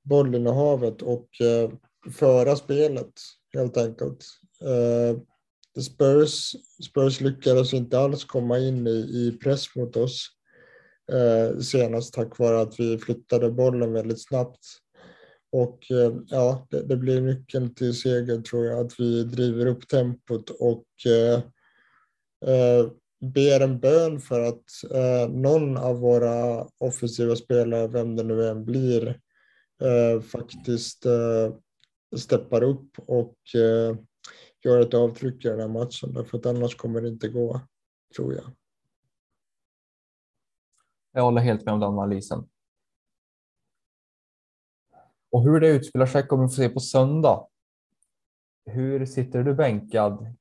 bollinnehavet och eh, föra spelet helt enkelt. Eh, Spurs, Spurs lyckades inte alls komma in i, i press mot oss eh, senast tack vare att vi flyttade bollen väldigt snabbt. Och eh, ja, det, det, blir nyckeln till seger tror jag, att vi driver upp tempot och eh, eh ber en bön för att eh, någon av våra offensiva spelare, vem det nu än blir, eh, faktiskt eh, steppar upp och eh, gör ett avtryck i den här matchen. Därför att annars kommer det inte gå, tror jag. Jag håller helt med om den analysen. Och hur det utspelar sig kommer vi få se på söndag. Hur sitter du bänkad,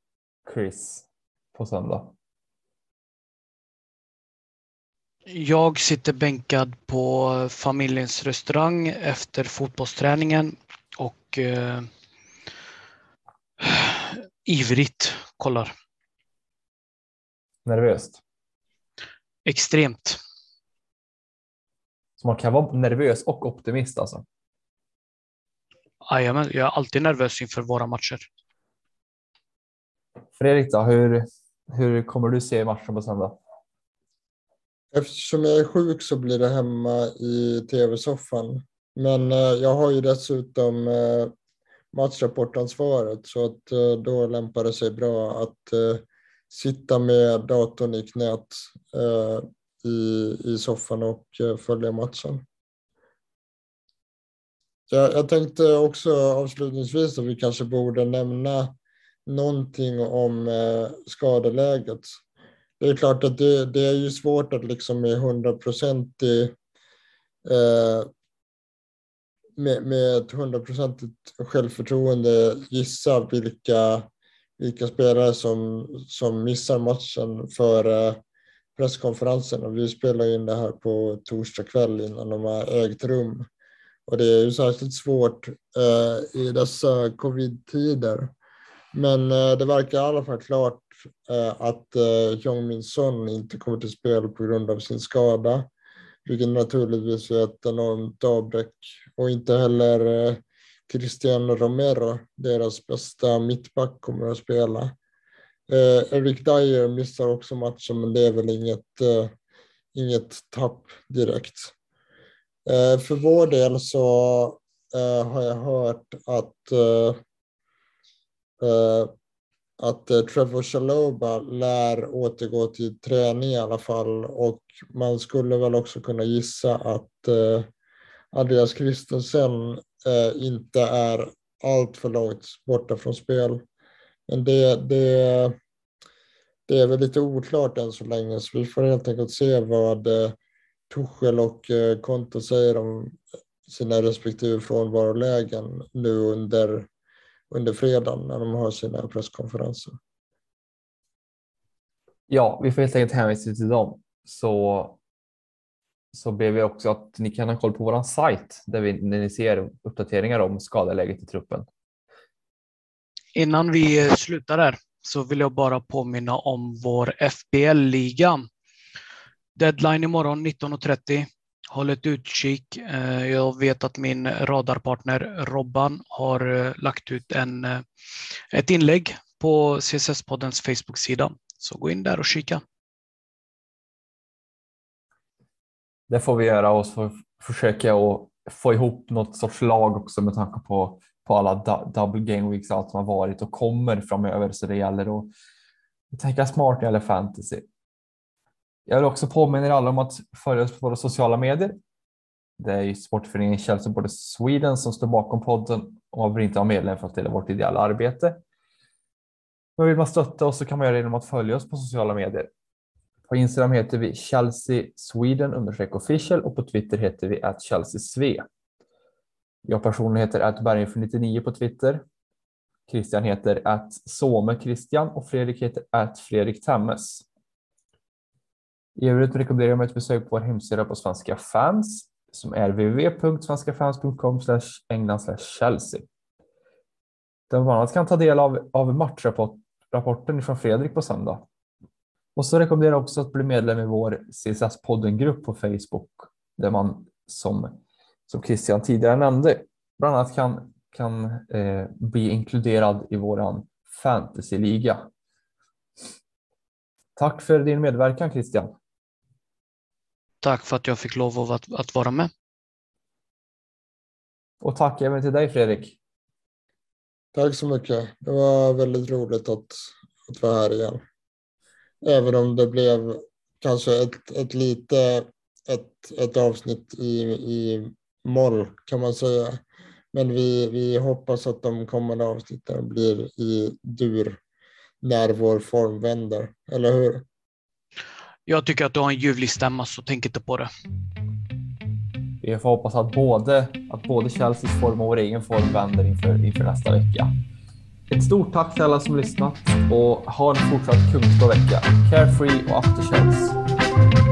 Chris, på söndag? Jag sitter bänkad på familjens restaurang efter fotbollsträningen och eh, ivrigt kollar. Nervöst? Extremt. Så man kan vara nervös och optimist alltså? Jajamän, jag är alltid nervös inför våra matcher. Fredrik då, hur, hur kommer du se matchen på söndag? Eftersom jag är sjuk så blir det hemma i tv-soffan. Men eh, jag har ju dessutom eh, matchrapportansvaret så att eh, då lämpar det sig bra att eh, sitta med datorn i knät eh, i, i soffan och eh, följa matchen. Jag, jag tänkte också avslutningsvis att vi kanske borde nämna någonting om skadeläget. Det är klart att det, det är ju svårt att liksom med hundraprocentig eh, med, med ett hundraprocentigt självförtroende gissa vilka, vilka spelare som, som missar matchen före presskonferensen och vi spelar in det här på torsdag kväll innan de har ägt rum. Och det är ju särskilt svårt eh, i dessa covid-tider. Men eh, det verkar i alla fall klart Eh, att eh, Jong Min Son inte kommer till spel på grund av sin skada. Vilket naturligtvis är ett enormt avbräck. Och inte heller eh, Cristiano Romero, deras bästa mittback, kommer att spela. Eh, Eric Dyer missar också matchen, men det är väl inget, eh, inget tapp direkt. Eh, för vår del så har jag hört att, att eh, Trevor Chaloba lär återgå till träning i alla fall och man skulle väl också kunna gissa att eh, Andreas Christensen eh, inte är allt för långt borta från spel. Men det, det, det är väl lite oklart än så länge, så vi får helt enkelt se vad Tuchel och Konto säger om sina respektive frånvarolägen nu under, under fredagen när de har sina presskonferenser. Ja, vi får helt enkelt hänvisa till dem. Så, så ber vi också att ni kan ha koll på vår sajt där, vi, när ni ser uppdateringar om skadeläget i truppen. Innan vi slutar där så vill jag bara påminna om vår FBL-liga. Deadline imorgon 19.30. Håll ett utkik. Eh, jag vet att min radarpartner Robban har eh, lagt ut en, eh, ett inlägg på CSS-poddens Facebook-sida. Så gå in där och kika. Det får vi göra och så försöker att få ihop något sorts lag också med tanke på på alla double game weeks allt som har varit och kommer framöver så det gäller att tänka smart när det gäller fantasy. Jag vill också påminna er alla om att följa oss på våra sociala medier. Det är ju Sportföreningen Chelsea Border Sweden som står bakom podden och man vill inte ha medlem för att dela vårt ideella arbete. Men vill man stötta oss så kan man göra det genom att följa oss på sociala medier. På Instagram heter vi Chelsea Sweden official och på Twitter heter vi att Chelsea Sve. Jag personligen heter att 99 på Twitter. Christian heter att Some Christian och Fredrik heter att Fredrik Temmes. I övrigt rekommenderar jag mig ett besök på vår hemsida på Svenska fans som är www.svenskafans.com england Chelsea. Där man bland annat kan ta del av, av matchrapporten från Fredrik på söndag. Och så rekommenderar jag också att bli medlem i vår CSS-poddengrupp på Facebook där man som, som Christian tidigare nämnde bland annat kan, kan eh, bli inkluderad i våran fantasyliga. Tack för din medverkan Christian. Tack för att jag fick lov att, att vara med. Och tack även till dig Fredrik. Tack så mycket. Det var väldigt roligt att, att vara här igen. Även om det blev kanske ett, ett lite ett, ett avsnitt i, i moll kan man säga. Men vi, vi hoppas att de kommande avsnitten blir i dur när vår form vänder, eller hur? Jag tycker att du har en ljuvlig stämma, så tänk inte på det. Vi får hoppas att både, att både Chelseas form och vår egen form vänder inför, inför nästa vecka. Ett stort tack till alla som lyssnat och ha en fortsatt kungsbra vecka. Carefree och after Chelsea.